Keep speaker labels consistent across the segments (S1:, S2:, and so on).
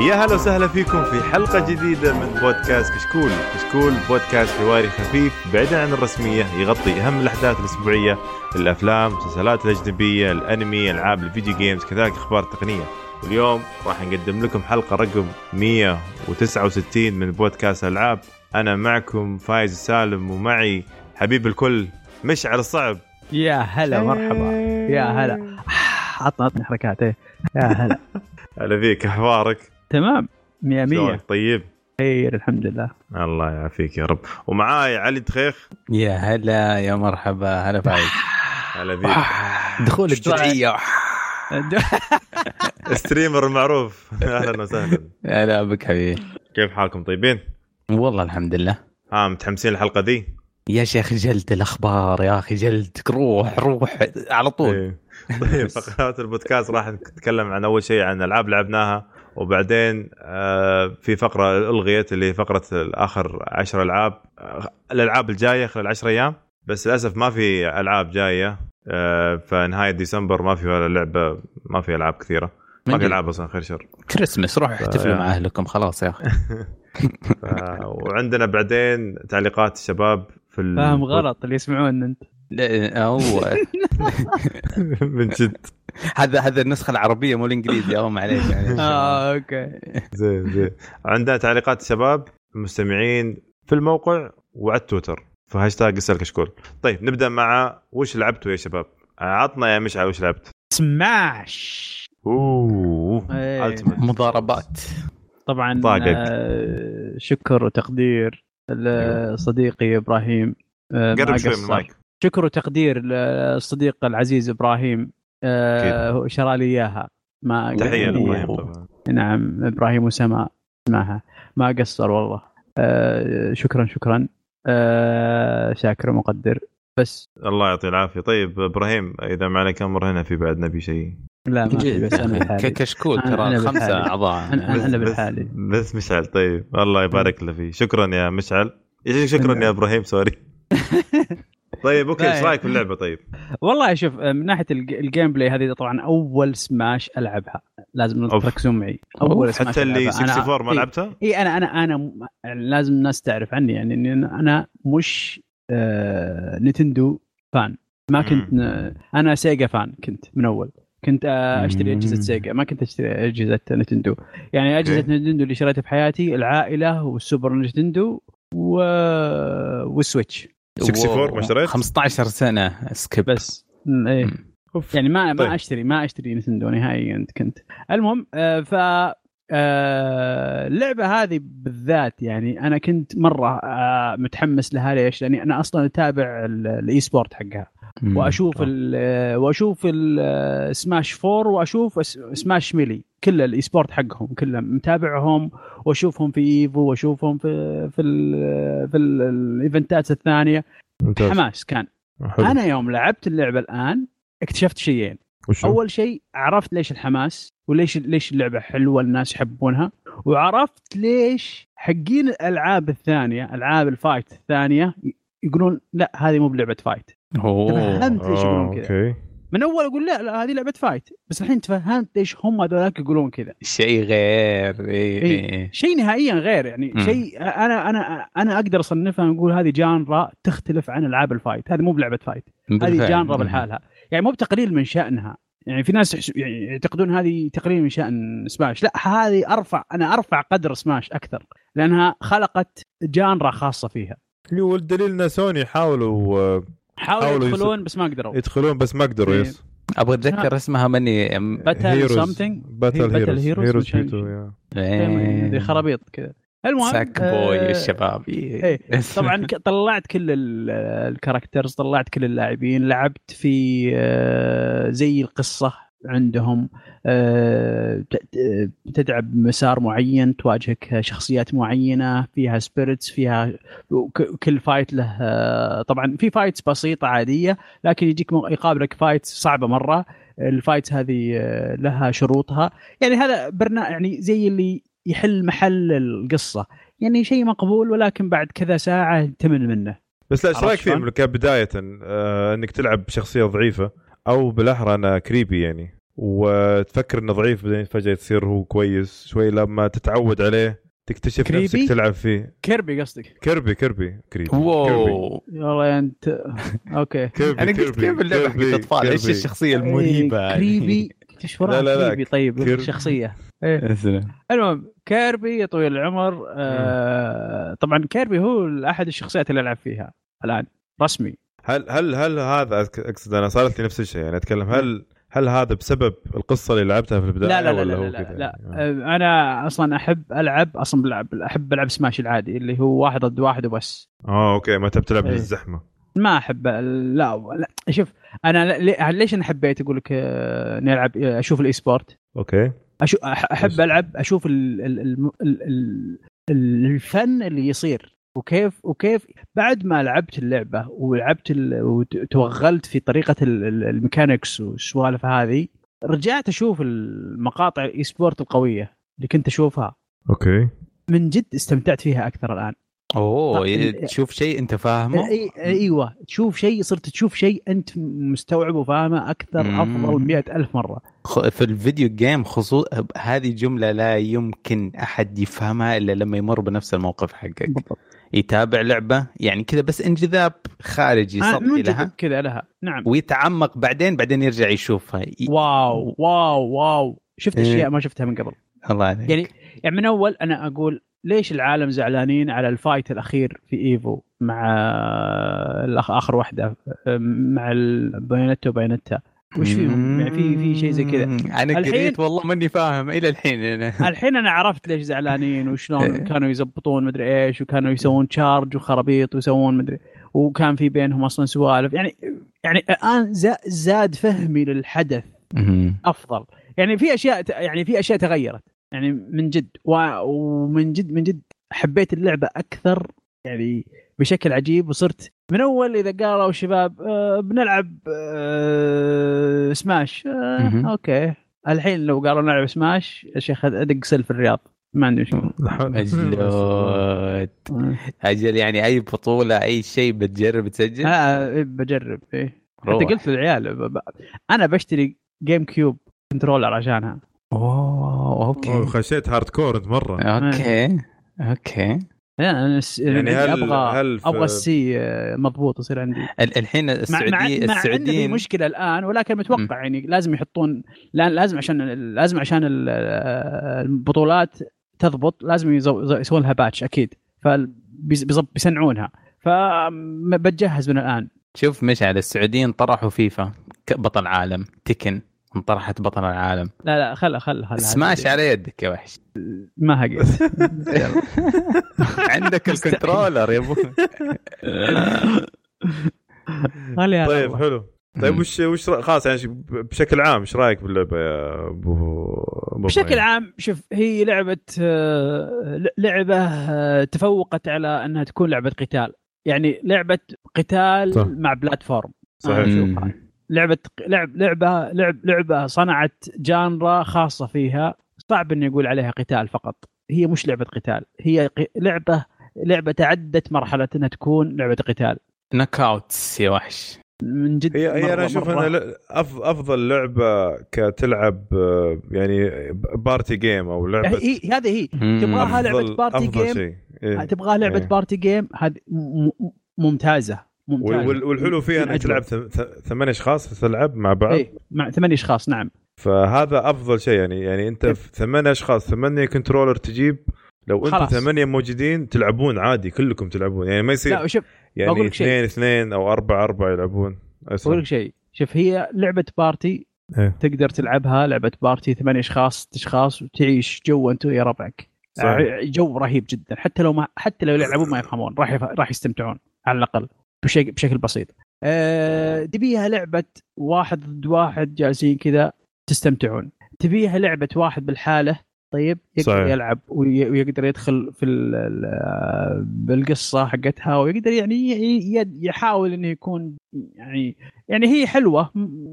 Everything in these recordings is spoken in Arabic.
S1: يا هلا وسهلا فيكم في حلقة جديدة من بودكاست كشكول. كشكول بودكاست حواري خفيف بعيدا عن الرسمية يغطي أهم الأحداث الأسبوعية الأفلام المسلسلات الأجنبية الأنمي ألعاب الفيديو games كذلك أخبار تقنية. واليوم راح نقدم لكم حلقة رقم 169 من بودكاست ألعاب. أنا معكم فايز سالم ومعي حبيب الكل مشعل الصعب
S2: يا هلا مرحبا. يا هلا. عطنا عطنا حركات إيه. يا هلا.
S1: هلا فيك أخبارك؟
S2: تمام مية مية.
S1: شلونك؟ طيب.
S2: خير الحمد لله.
S1: الله يعافيك يا رب. ومعاي علي دخيخ
S3: يا هلا يا مرحبا هلا فايز
S1: هلا فيك
S3: دخول الجرعيه
S1: ستريمر المعروف أهلا وسهلا.
S3: هلا بك حبيبي.
S1: كيف حالكم؟ طيبين؟
S3: والله الحمد لله.
S1: ها متحمسين الحلقة دي؟
S3: يا شيخ جلد الأخبار يا أخي جلدك روح روح. على طول.
S1: إيه. طيب فقرات البودكاست راح نتكلم عن أول شيء عن ألعاب لعبناها. وبعدين آه، في فقرة ألغيت اللي هي فقرة اخر 10 ألعاب. آه، الألعاب الجاية خلال 10 أيام بس للأسف ما في ألعاب جاية. آه، فنهاية ديسمبر ما في ولا لعبة ما في ألعاب كثيرة. ما في ألعاب أصلا خير شر.
S3: كريسمس روح احتفلوا. مع أهلكم خلاص يا أخي.
S1: ف- وعندنا بعدين تعليقات الشباب في ال-
S2: فاهم غلط اللي يسمعون أنت.
S3: لا، هو
S1: من جد.
S3: هذا هذا النسخة العربية مو الإنجليزي. أو معليش معليش.
S2: آه okay.
S1: زين زين. عندنا تعليقات الشباب المستمعين في الموقع وعلى التويتر فهاشتاج اسال كشكول طيب نبدأ مع وش لعبتوا يا شباب؟ عطنا يا مشعل وش لعبت؟
S2: سماش.
S1: أوه.
S2: إيه.
S3: مضاربات.
S2: طبعا. آه، شكر وتقدير لصديقي إبراهيم آه،
S1: قرب شوي من. المايك.
S2: شكر وتقدير للصديق العزيز إبراهيم آه، هو شرى لي إياها. ما
S1: تحية
S2: يعني-
S1: لابراهيم طبعا.
S2: نعم إبراهيم وسماء اسمها ما قصر والله. آه شكرا شكرا. آه شاكر ومقدر. بس
S1: الله يعطيه العافية. طيب إبراهيم إذا ما عليك أمر هنا في بعد نبي شيء
S2: لا ما في بس
S3: أنا
S2: لحالي
S3: كشكول ترى
S2: خمسة. أعضاء.
S1: بس-
S2: بالحالي.
S1: بس مشعل طيب. الله يبارك له فيه. شكرا يا مشعل. شكرا يا إبراهيم sorry. طيب okay إيش
S2: طيب.
S1: رأيك في اللعبة طيب؟
S2: والله شوف آه، من ناحية الج- ال gameplay هذه طبعا أول سماش ألعبها لازم. تركزون معي أول سماش
S1: حتى اللي
S2: ألعبها. أنا-
S1: 64 ما
S2: إيه،
S1: لعبتها؟
S2: اي أنا أنا أنا لازم الناس تعرف عني يعني إني أنا أنا مش آه نتندو fan ما كنت ن- أنا سيجا fan كنت من أول كنت آه، أشتري
S3: أجهزة.
S2: سيجا ما كنت أشتري أجهزة نتندو يعني
S1: أجهزة.
S2: نتندو اللي شريتها في حياتي العائلة والسوبر نتندو و... والسويتش
S1: 64 ما اشتريت؟
S3: 15 سنة skip
S2: بس
S3: إيه.
S1: أوف.
S2: يعني ما
S1: طيب.
S2: ما اشتري ما أشتري نتندو نهائيا كنت المهم آه، ف آه، اللعبة هذه بالذات يعني أنا كنت مرة آه، متحمس لها ليش؟ لأني أنا أصلا أتابع ال- ال esport حقها. وأشوف ال وأشوف السماش 4 وأشوف سماش ميلي. كل ال esport حقهم كلهم متابعهم وأشوفهم في إيفو وأشوفهم في في ال في ال- ال event ات الثانية.
S1: ممتاز.
S2: حماس كان.
S1: حلو.
S2: أنا يوم لعبت اللعبة الآن اكتشفت شيئين.
S1: وشو؟
S2: أول شيء عرفت ليش الحماس وليش ليش اللعبة حلوة الناس يحبونها. وعرفت ليش حقين الألعاب الثانية ألعاب ال fight الثانية يقولون لا هذه مو بلعبة
S3: fight.
S2: تفهمت ليش يقولون
S1: آه،
S2: كذا؟
S1: okay.
S2: من أول أقول لا لا هذه لعبة fight بس الحين تفهمت ليش هم هذولاك يقولون كذا.
S3: شيء غير إيه
S2: إيه.
S3: إيه.
S2: شيء نهائيا غير يعني
S3: مم.
S2: شيء أنا أنا أنا أقدر أصنفها نقول هذه genre تختلف عن ألعاب ال fight هذه مو بلعبة fight هذه.
S3: genre.
S2: بالحالها. يعني مو بتقليل من شأنها. يعني في ناس يعني يعتقدون هذه تقليل من شأن سماش لا هذه أرفع أنا أرفع قدر سماش أكثر. لأنها خلقت genre خاصة فيها.
S1: هو الدليل إن سوني حاولوا آه،
S2: حاولوا
S1: حاولوا يس-
S2: يدخلون بس ما قدروا.
S1: يدخلون بس ما قدروا
S2: إيه.
S1: yes.
S3: أبغى أتذكر اسمها ماني
S2: باتل سمثينج
S1: باتل
S2: Battle
S1: هيروز
S2: Heroes.
S1: هيروز.
S2: ذي خرابيط كذا. المهم
S3: ساك
S2: آه،
S3: بوي الشباب.
S2: إيه. طبعا طلعت كل ال- ال characters طلعت كل اللاعبين. لعبت في آه، زي القصة. عندهم آه، ت- تتبع مسار معين تواجهك شخصيات معينة فيها spirits فيها كل fight له آه، طبعا في fights بسيطة عادية لكن يجيك يقابلك fight صعبة مرة. ال fights هذه آه، لها شروطها. يعني هذا برنا يعني زي اللي يحل محل القصة. يعني شيء مقبول ولكن بعد كذا ساعة تمل منه.
S1: بس لا
S2: إيش
S1: رأيك فيه كبدايه آه إنك تلعب بشخصية ضعيفة. أو بالأحرى أنا creepy يعني وتفكر إنه ضعيف بعدين فجأة تصير هو كويس شوي لما تتعود عليه تكتشف
S2: creepy؟
S1: نفسك تلعب فيه
S2: Kirby قصدك
S1: Kirby Kirby creepy Kirby.
S3: wow
S2: والله انت okay
S1: Kirby
S3: أنا قلت كيف اللعبة حقت Kirby، أطفال
S1: إيش.
S3: الشخصية المريبه
S2: إيه،
S3: هذه؟
S2: creepy إيش
S1: لا، لا، لا،
S2: creepy طيب
S1: Kirby.
S2: الشخصية إيه.
S3: يا سلام.
S2: المهم Kirby يا طويل العمر آه طبعا Kirby هو أحد الشخصيات اللي ألعب فيها الآن رسمي
S1: هل هل هل هذا أقصد أنا صارت لي نفس الشيء يعني أتكلم هل هل هذا بسبب القصة اللي لعبتها في البداية
S2: لا لا لا
S1: ولا
S2: لا,
S1: هو
S2: لا,
S1: كذا؟
S2: لا,
S1: يعني؟
S2: آه، أنا أصلا أحب ألعب أصلا بلعب أحب ألعب سماش العادي اللي هو واحد ضد واحد وبس.
S1: آه okay. ما تبي تلعب
S2: إيه.
S1: بالزحمة.
S2: ما أحب لا, لا. شوف أنا ليش أنا حبيت أقول لك آه، إني ألعب أشوف ال e-sport
S1: okay.
S2: أشو
S1: أحب.
S2: ألعب أشوف ال ال ال ال ال ال الفن اللي يصير. وكيف وكيف بعد ما لعبت اللعبة ولعبت ال- وتوغلت في طريقة ال- ال- ال mechanics والسوالف هذه رجعت أشوف المقاطع ال e-sport القوية اللي كنت أشوفها.
S1: okay.
S2: من جد استمتعت فيها أكثر
S3: الآن.
S2: أوه
S3: يعني تشوف شيء أنت فاهمه؟
S2: أي أيوه تشوف شيء صرت تشوف شيء أنت مستوعب وفاهمه أكثر
S3: مم.
S2: أفضل مئة ألف مرة.
S3: خ- في ال video game خصوصا هذه جملة لا يمكن أحد يفهمها إلا لما يمر بنفس الموقف حقك.
S2: بالضبط.
S3: يتابع لعبة يعني كذا بس انجذاب خارجي
S2: آه،
S3: سطحي
S2: منجذب
S3: لها.
S2: كذا لها. نعم.
S3: ويتعمق بعدين بعدين يرجع يشوفها. ي-
S2: wow wow wow. شفت
S3: إيه.
S2: أشياء ما شفتها من قبل.
S3: الله عليك.
S2: يعني يعني من أول أنا أقول ليش العالم زعلانين على ال fight الأخير في Evo مع آخر واحدة مع ال Bayonetta و Bayonetta وش فيهم؟ يعني في في شيء زي كذا
S3: مم.
S2: أنا
S3: قريت والله ماني فاهم إلى الحين أنا.
S2: الحين أنا عرفت ليش زعلانين وشلون
S3: إيه.
S2: كانوا يزبطون مدري إيش وكانوا يسوون تشارج وخرابيط ويسوون مدري وكان في بينهم أصلا سوالف يعني يعني الآن زا- زاد فهمي للحدث. أفضل يعني في أشياء يعني في أشياء تغيرت يعني من جد ومن جد من جد حبيت اللعبة أكثر يعني بشكل عجيب وصرت من أول إذا قالوا شباب آه بنلعب آه Smash. آه. okay. الحين لو قالوا نلعب سماش يا شيخ أدق سل في الرياض. ما عندي
S3: مشكلة. أجل يعني أي بطولة أي شيء بتجرب تسجل؟
S2: آه إيه، بجرب إيه. حتى
S3: روح.
S2: قلت للعيال ب- ب- أنا بشتري GameCube controller عشانها.
S3: أوه okay.
S1: أوه، خشيت hardcore انت مرة.
S3: okay okay.
S2: لا أنا س...
S1: يعني هل-
S2: أبغى
S1: هل في-
S2: أبغى السي آه، مضبوط يصير عندي.
S3: ال- الحين
S2: مع مع,
S3: السعودي
S2: مع
S3: السعوديين
S2: مشكلة الآن ولكن متوقع يعني لازم يحطون لا لازم عشان لازم عشان آه، البطولات تضبط لازم يسوون لها باتش أكيد. فبيصنعونها فبتجهز من الآن.
S3: شوف مشعل السعوديين طرحوا فيفا بطل عالم تكن. انطرحت بطل العالم.
S2: لا لا خل خل خل
S3: سماش على يدك يا وحش.
S2: ما هقيت
S3: عندك ال controller
S2: يا أبو.
S1: طيب. حلو. طيب وش وش خلاص يعني بشكل عام إيش رأيك باللعبة يا ابو
S2: بشكل؟ عام شوف هي لعبة آه، ل- لعبة آه، تفوقت على أنها تكون لعبة قتال. يعني لعبة قتال
S1: صح.
S2: مع platform.
S1: صحيح.
S2: لعبة لعب لعبة لعب لعبة صنعت genre خاصة فيها. صعب اني أقول عليها قتال فقط. هي مش لعبة قتال. هي لعبة لعبة تعدت مرحلة إنها تكون لعبة قتال.
S3: knockouts يا وحش.
S2: من جد
S1: هي هي أنا أشوف إنها أفضل لعبة كتلعب آه، يعني party game أو لعبة
S2: هي هذه هي. تبغاها لعبة
S1: أفضل-
S2: party
S1: game؟ إيه.
S2: تبغى لعبة
S1: إيه.
S2: party game هذه ممتازة.
S1: وال- والحلو فيها
S2: أنك.
S1: تلعب ثمان أشخاص تلعب مع بعض
S2: اي مع ثمان أشخاص نعم
S1: فهذا أفضل شيء يعني يعني أنت
S2: إيه.
S1: ثمان أشخاص ثمانية controller تجيب لو
S2: أنتم.
S1: ثمانية موجودين تلعبون عادي كلكم تلعبون يعني ما
S2: لا
S1: يصير
S2: شوف
S1: يعني. اثنين اثنين أو أربعة أربعة يلعبون
S2: بقول لك شيء شوف هي لعبة party
S1: إيه.
S2: تقدر تلعبها لعبة party ثمان أشخاص أشخاص وتعيش جو أنت ويا ربعك
S1: صحيح.
S2: ع- جو رهيب جدا حتى لو ما حتى لو يلعبون ما يفهمون راح يف... راح يستمتعون على الأقل بشكل بشكل بسيط. أه... تبيها لعبة واحد ضد واحد جالسين كذا تستمتعون. تبيها لعبة واحد بالحالة طيب يقدر
S1: صحيح.
S2: يلعب وي- ويقدر يدخل في ال- بالقصة حقتها ويقدر يعني يحاول إنه يكون يعني يعني هي حلوة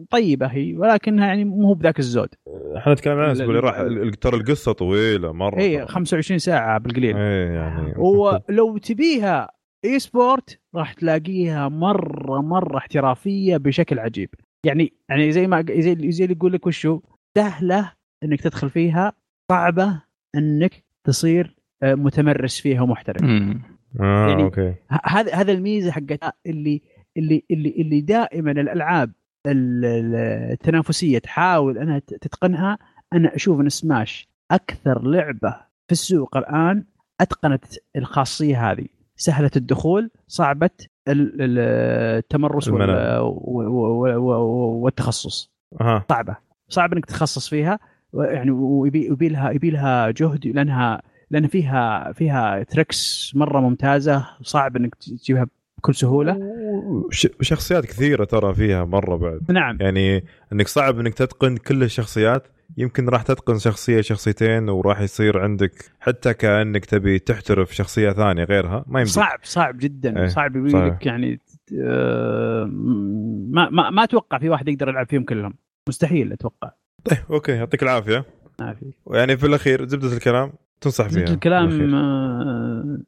S2: طيبة هي ولكنها يعني مو بذاك الزود.
S1: إحنا نتكلم عنها
S2: ال-
S1: تقول لي راح ترى القصة طويلة مرة
S2: هي 25 ساعة بالقليل.
S1: إيه يعني.
S2: ولو تبيها e-sport راح تلاقيها مرة مرة احترافية بشكل عجيب. يعني يعني زي ما زي زي اللي يقول لك وشو؟ سهلة إنك تدخل فيها صعبة إنك تصير آه، متمرس فيها ومحترف.
S1: آه
S2: يعني- okay. هذا هذا الميزة حقتها اللي اللي اللي اللي دائما الألعاب ال- ال- التنافسية تحاول إنها تتقنها. أنا أشوف إن سماش أكثر لعبة في السوق الآن أتقنت الخاصية هذه. سهلة الدخول صعبة ال- ال- التمرس والتخصص. صعبة. صعب إنك تتخصص فيها يعني ويبي يبي لها يبي لها جهد لأنها لأن فيها فيها تريكس مرة ممتازة صعب إنك تجيبها بكل سهولة.
S1: وش- وشخصيات كثيرة ترى فيها مرة بعد.
S2: نعم.
S1: يعني إنك صعب إنك تتقن كل الشخصيات يمكن راح تتقن شخصية شخصيتين وراح يصير عندك حتى كأنك تبي تحترف شخصية ثانية غيرها. ما يمديك.
S2: صعب صعب جدا.
S1: إيه،
S2: صعب.
S1: صحيح.
S2: لك يعني آه، ما ما ما أتوقع في واحد يقدر يلعب فيهم كلهم. مستحيل أتوقع.
S1: طيب أوكي يعطيك العافية.
S2: ما في.
S1: يعني في الأخير زبدة الكلام تنصح فيها
S2: الكلام. آه،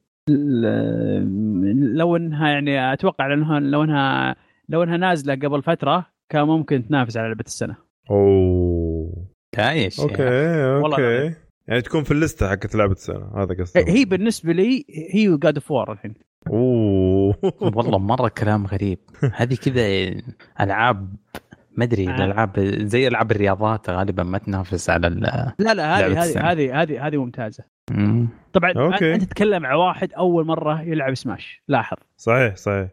S2: لو إنها يعني أتوقع لأنها لو إنها لو إنها نازلة قبل فترة كان ممكن تنافس على لعبة السنة.
S1: أوه.
S3: تعيش
S1: okay
S2: والله okay.
S1: يعني تكون في اللستة حقت لعبة السنة هذا قصدي.
S2: هي بالنسبة لي هي و God of War الحين.
S1: أوه.
S3: والله مرة كلام غريب. هذه كذا ألعاب ما أدري
S2: آه.
S3: الألعاب زي ألعاب الرياضات غالبا ما تنافس على ال
S2: لا لا هذه هذه. هذه هذه هذه ممتازة.
S3: مم.
S2: طبعا
S1: okay.
S2: أنت تتكلم عن واحد أول مرة يلعب سماش لاحظ.
S1: صحيح صحيح.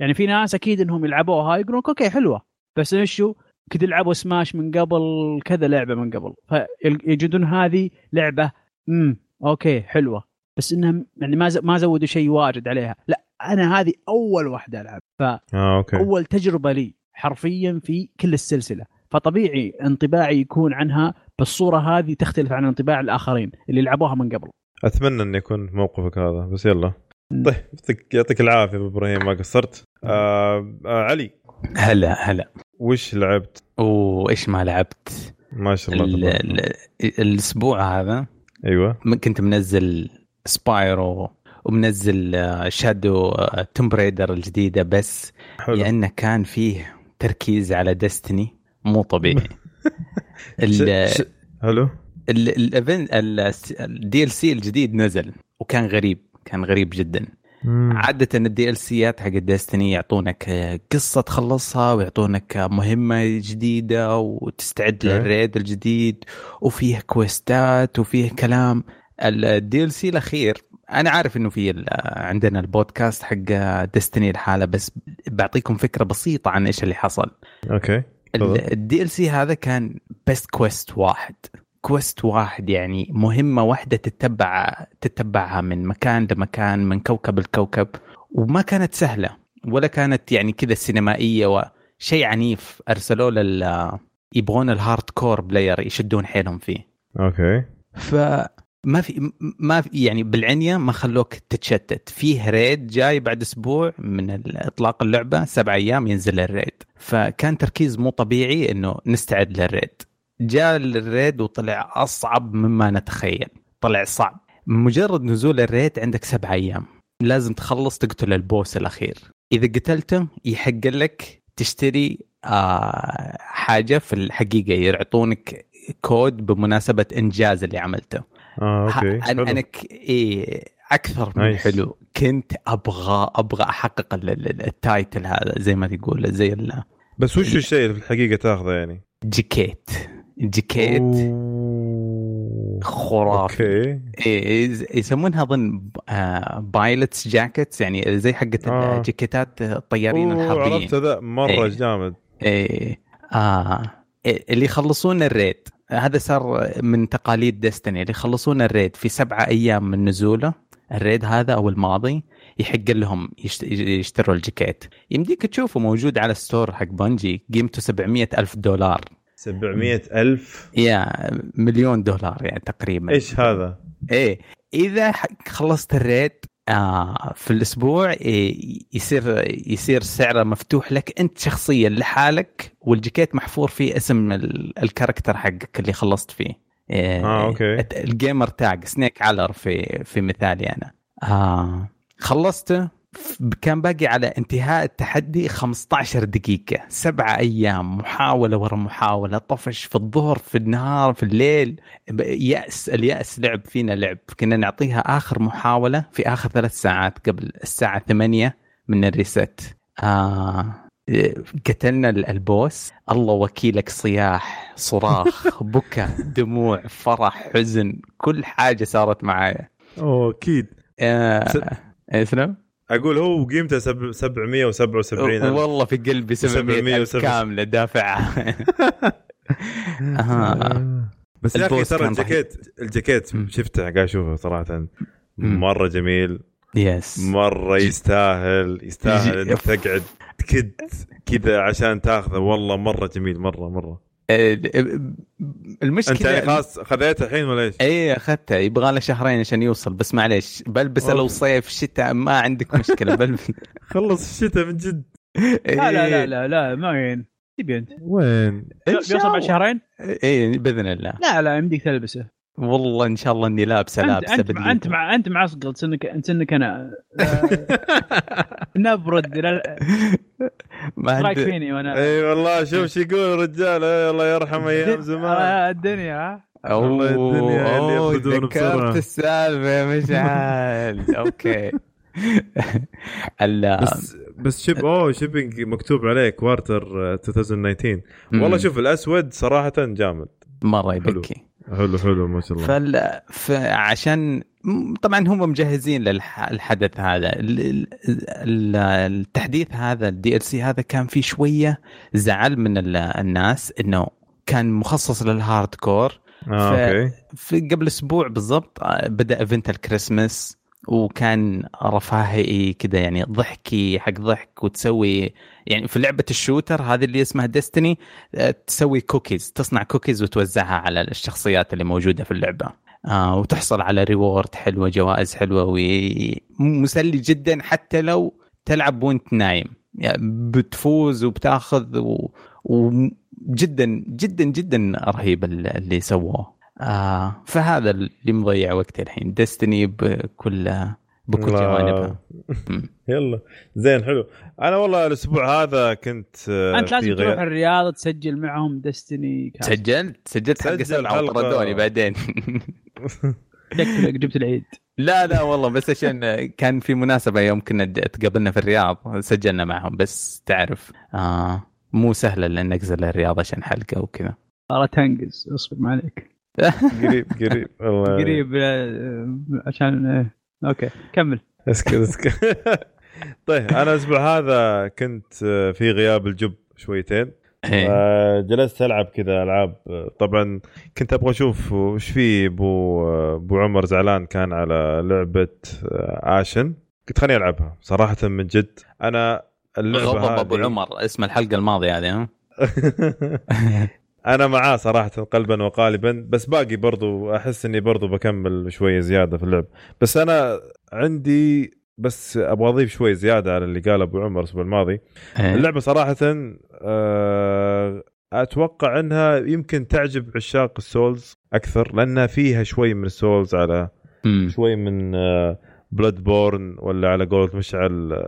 S2: يعني في ناس أكيد إنهم يلعبوها يقولون OK حلوة. بس إيش شو كذا لعبوا سماش من قبل كذا لعبة من قبل. فيجدون هذه لعبة امم OK حلوة. بس إنهم يعني ما ز- ما زودوا شيء واجد عليها. لا أنا هذه أول واحدة ألعب.
S1: آه OK.
S2: فاول تجربة لي حرفيا في كل السلسلة. فطبيعي انطباعي يكون عنها بالصورة هذه تختلف عن انطباع الآخرين اللي لعبوها من قبل.
S1: أتمنى اني اكون في موقفك هذا بس يلا. طيب يعطيك يعطيك العافية أبو إبراهيم ما قصرت. آه آه علي.
S3: هلا هلا.
S1: وش لعبت؟
S3: وايش ما لعبت؟
S1: ما شاء الله
S3: ال- ال- الأسبوع هذا أيوه. كنت منزل Spyro ومنزل آه، Shadow of the Tomb Raider الجديدة بس
S1: حلو.
S3: لأنه كان فيه تركيز على Destiny مو طبيعي.
S1: حلو
S3: ال event ال DLC الجديد نزل وكان غريب كان غريب جدا. عادة ال DLC ات حق Destiny يعطونك قصة تخلصها ويعطونك مهمة جديدة وتستعد.
S1: لل
S3: raid الجديد وفيه quest ات وفيه كلام ال DLC الأخير أنا عارف إنه في عندنا البودكاست حق Destiny الحالة بس بعطيكم فكرة بسيطة عن إيش اللي حصل OK. ال DLC هذا كان بس quest واحد quest واحد يعني مهمة واحدة تتبع تتبعها من مكان لمكان من كوكب لكوكب وما كانت سهلة ولا كانت يعني كذا سينمائية وشيء عنيف. أرسلوه لل يبغون ال hardcore player يشدون حيلهم فيه.
S1: OK.
S3: فما في ما في يعني بالعنية ما خلوك تتشتت. فيه raid جاي بعد أسبوع من إطلاق اللعبة سبع أيام ينزل ال raid فكان تركيز مو طبيعي إنه نستعد لل raid جاء ال raid وطلع أصعب مما نتخيل طلع صعب مجرد نزول ال raid عندك سبع أيام لازم تخلص تقتل ال boss الأخير إذا قتلته يحق لك تشتري آه حاجة في الحقيقة يعطونك كود بمناسبة إنجاز اللي عملته آه OK
S1: حلو.
S3: أنا ك... إيه أكثر من
S1: nice.
S3: حلو كنت أبغى أبغى أحقق ال- ال- ال title هذا زي ما تقول زي ال-
S1: بس وش الشيء اللي في الحقيقة تاخذه يعني؟
S3: الجيكيت
S1: أوه.
S3: خرافي.
S1: OK.
S3: إيه يز- يسمونها أظن pilots jackets يعني زي حقت
S1: آه.
S3: الجاكيتات الطيارين الحربيين.
S1: عرفت ذا مرة
S3: إيه.
S1: جامد.
S3: إيه آه. إيه اللي يخلصون ال raid. هذا صار من تقاليد Destiny اللي يخلصون ال raid في سبعة أيام من نزوله ال raid هذا أو الماضي يحق لهم يشت- يشتروا الجاكيت. يمديك تشوفه موجود على الستور حق بنجي قيمته 700 ألف دولار.
S1: 700 ألف
S3: يا مليون دولار يعني تقريبا
S1: إيش هذا؟
S3: إيه إذا خلصت الريد آه في الأسبوع إيه يصير يصير سعره مفتوح لك أنت شخصيا لحالك والجاكيت محفور فيه اسم ال- الكاركتر حقك اللي خلصت فيه إيه
S1: أوكي.
S3: الت- الجيمر تاج سنيك علر في في مثالي أنا آه خلصته كان باقي على انتهاء التحدي 15 دقيقة. سبعة أيام محاولة ورا محاولة طفش في الظهر في النهار في الليل. يأس اليأس لعب فينا لعب. كنا نعطيها آخر محاولة في آخر ثلاث ساعات قبل الساعة 8 من الريست. آه قتلنا البوس. الله وكيلك صياح صراخ بكى دموع فرح حزن كل حاجة صارت معايا.
S1: أوه أكيد.
S3: آه... نعم؟
S1: أقول هو قيمته سب- 777 ألف.
S3: والله في قلبي 700 ألف
S1: 770.
S3: كاملة دافعها آه.
S1: بس يا
S3: أخي
S1: ترى الجاكيت الجاكيت. شفته قاعد أشوفه
S3: صراحة.
S1: مرة جميل
S3: يس
S1: مرة يستاهل يستاهل إنك تقعد تكد كذا عشان تاخذه والله مرة جميل مرة مرة
S3: آه،
S1: أنت
S3: المشكلة
S1: يعني خلاص خذيته الحين ولا إيش؟
S3: اي اخذته يبغى له شهرين عشان يوصل بس معليش بلبسه لو. صيف شتاء ما عندك مشكلة بلبس
S1: خلص الشتاء من جد
S2: لا لا
S3: إيه.
S2: لا لا لا ما ين تبي أنت
S1: وين؟
S2: بيوصل بعد. شهرين
S3: اي بإذن الله
S2: لا لا يمديك تلبسه
S3: والله إن شاء الله إني لابسه
S2: انت
S3: لابسه
S2: أنت مع أنت مع أنت معصقل سنك إنت سنك أنا آه، نبرد لا-
S3: ما
S2: إيش
S3: رأيك
S2: فيني وأنا؟
S1: إي والله شوف شو يقول الرجال الله يرحم أيام زمان.
S2: آه، الدنيا ها؟
S1: والله الدنيا اللي بسرعة.
S3: ذكرت السالفة يا مشعل. أوكي.
S1: بس بس شيب أوه شيبنج مكتوب عليه كوارتر 2019 والله. شوف الأسود صراحة جامد.
S3: مرة
S1: حلو.
S3: يبكي
S1: حلو حلو ما شاء الله.
S3: فال... فعشان طبعا هم مجهزين للحدث هذا. ال- ال- ال- التحديث هذا ال DLC هذا كان فيه شوية زعل من ال- الناس إنه كان مخصص لل hardcore
S1: آه
S3: ف-
S1: OK.
S3: في قبل أسبوع بالضبط آه، بدأ event ال Christmas. وكان رفاهي كذا يعني ضحكي حق ضحك وتسوي يعني في لعبة ال shooter هذه اللي اسمها Destiny تسوي كوكيز تصنع كوكيز وتوزعها على الشخصيات اللي موجودة في اللعبة. آه وتحصل على reward حلوة جوائز حلوة ومسلي جدا حتى لو تلعب وانت نايم. يعني بتفوز وبتاخذ و... وجدا جدا جدا رهيب ال- اللي سووه. آه. فهذا اللي مضيع وقتي الحين. ديستني بكل بكل. جوانبها.
S1: يلا. زين حلو. أنا والله الأسبوع هذا كنت آه، أنت
S2: لازم
S1: غير-
S2: تروح الرياض تسجل معهم ديستني
S3: سجلت؟ سجلت حق
S1: سجل سبعة.
S3: وطردوني بعدين.
S2: جبت جبت العيد.
S3: لا لا والله بس عشان كان في مناسبة يوم كنا تقابلنا في الرياض سجلنا معهم بس تعرف آه مو سهله لأن انزل الرياض عشان حلقة وكذا.
S2: صارت تنقز أصبر ما عليك.
S1: قريب قريب. والله.
S2: قريب آه، عشان آه، أوكي كمل.
S1: اسكت اسكت. طيب أنا الأسبوع هذا كنت آه، في غياب الجب شويتين.
S3: إيه.
S1: جلست ألعب كذا ألعاب. طبعا كنت أبغى أشوف وش في أبو أبو عمر زعلان كان على لعبة آشن. قلت خليني ألعبها. صراحة من جد أنا اللعبة
S3: غضب أبو
S1: هذه-
S3: عمر. اسم الحلقة الماضية هذه ها؟
S1: أنا معاه صراحة قلبا وقالبا بس باقي برضو أحس إني برضو بكمل شوية زيادة في اللعب بس أنا عندي بس أبغى أضيف شوي زيادة على اللي قال أبو عمر الأسبوع الماضي
S3: إيه.
S1: اللعبة صراحة آه، أتوقع إنها يمكن تعجب عشاق ال Souls أكثر لأنها فيها شوي من ال Souls
S3: على.
S1: شوي من Bloodborne ولا على قولة مشعل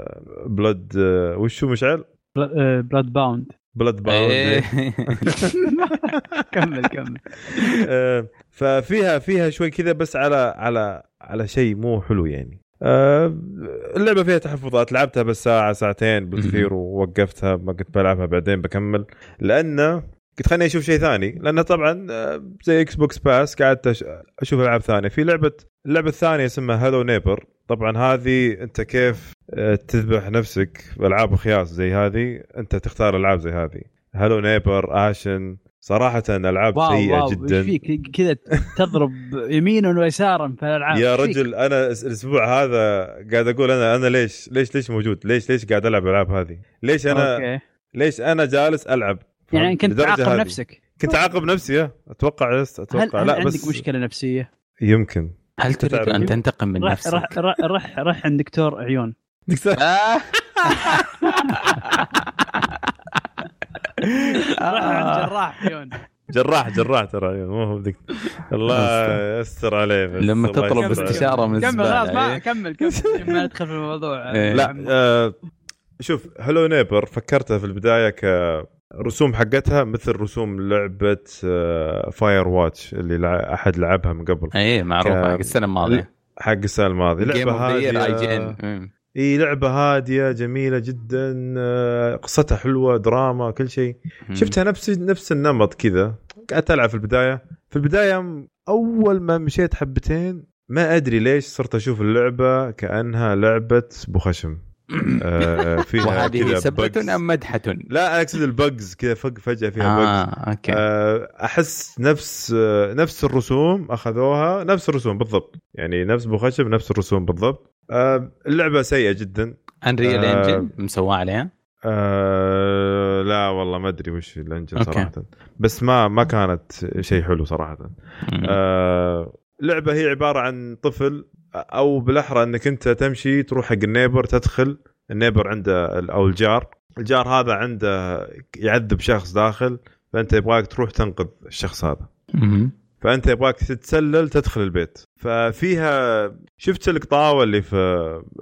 S1: بلاد وشو مشعل؟ Bloodbound Bloodbound
S3: إيه.
S2: كمل كمل.
S1: آه، ففيها فيها شوي كذا بس على على على شيء مو حلو يعني. آه، اللعبة فيها تحفظات. لعبتها بس ساعة ساعتين بالكثير ووقفتها ما كنت بلعبها بعدين بكمل. لأنه قلت خليني أشوف شيء ثاني. لأنه طبعا آه، زي إكس بوكس باس قعدت أشوف ألعاب ثانية. في لعبة اللعبة الثانية اسمها هالو نيبر طبعا هذه أنت كيف آه، تذبح نفسك بألعاب خياس زي هذه؟ أنت تختار ألعاب زي هذه. هالو نيبر اشن صراحة ألعاب
S2: واو
S1: سيئة
S2: واو
S1: جدا.
S2: فيك؟ كذا تضرب يمينا ويسارا في الألعاب.
S1: يا؟ رجل أنا الأسبوع هذا قاعد أقول أنا أنا ليش ليش ليش موجود؟ ليش ليش قاعد ألعب الالعاب هذه؟ ليش أنا
S2: أوكي.
S1: ليش أنا جالس ألعب؟
S2: يعني؟ كنت تعاقب. نفسك.
S1: كنت أعاقب نفسي أتوقع
S2: هل,
S1: أتوقع.
S2: هل
S1: لا
S2: عندك
S1: بس
S2: مشكلة نفسية؟
S1: يمكن.
S3: هل تريد أن تنتقم من
S2: رح
S3: نفسك؟
S2: رح رح رح, رح عند دكتور عيون
S3: آه.
S2: رح عند
S3: آه.
S2: جراح عيون
S1: جراح جراح ترى مو هو بدك الله يستر عليه بس
S3: لما تطلب. استشاره من
S2: كمل خلاص ما
S3: إيه.
S2: كمل كمل ما ندخل في الموضوع
S3: إيه.
S1: لا آه شوف هلو نيبر فكرتها في البداية كرسوم حقتها مثل رسوم لعبة آه فاير واتش اللي أحد لعبها من قبل.
S3: إيه
S1: معروفة
S3: حق السنة الماضية.
S1: حق السنة
S3: الماضية. لعبة يير اي جي
S1: هادية.
S3: ان
S1: إي لعبة هادية جميلة جدا آه، قصتها حلوة دراما كل شيء. شفتها نفس نفس النمط كذا. قعدت ألعب في البداية. في البداية أول ما مشيت حبتين ما أدري ليش صرت أشوف اللعبة كأنها لعبة بوخشم آه، فيها
S3: وهذه سبة. أم مدحة؟
S1: لا أنا اقصد ال bugs كذا فج فجأة فيها bugs
S3: آه okay.
S1: آه، أحس نفس آه، نفس الرسوم أخذوها. نفس الرسوم بالضبط. يعني نفس بوخشم نفس الرسوم بالضبط. آه، اللعبة سيئة جدا.
S3: Unreal
S1: آه،
S3: engine مسواه عليها؟
S1: آه لا والله ما أدري وش ال
S3: engine
S1: okay. صراحة. بس ما ما كانت شيء حلو
S3: صراحة.
S1: آه لعبة هي عبارة عن طفل أو بالأحرى إنك أنت تمشي تروح حق ال neighbor تدخل ال neighbor عنده أو الجار. الجار هذا عنده يعذب شخص داخل فأنت يبغاك تروح تنقذ الشخص هذا. فأنت يبغاك تتسلل تدخل البيت. ففيها شفت القطاوة اللي في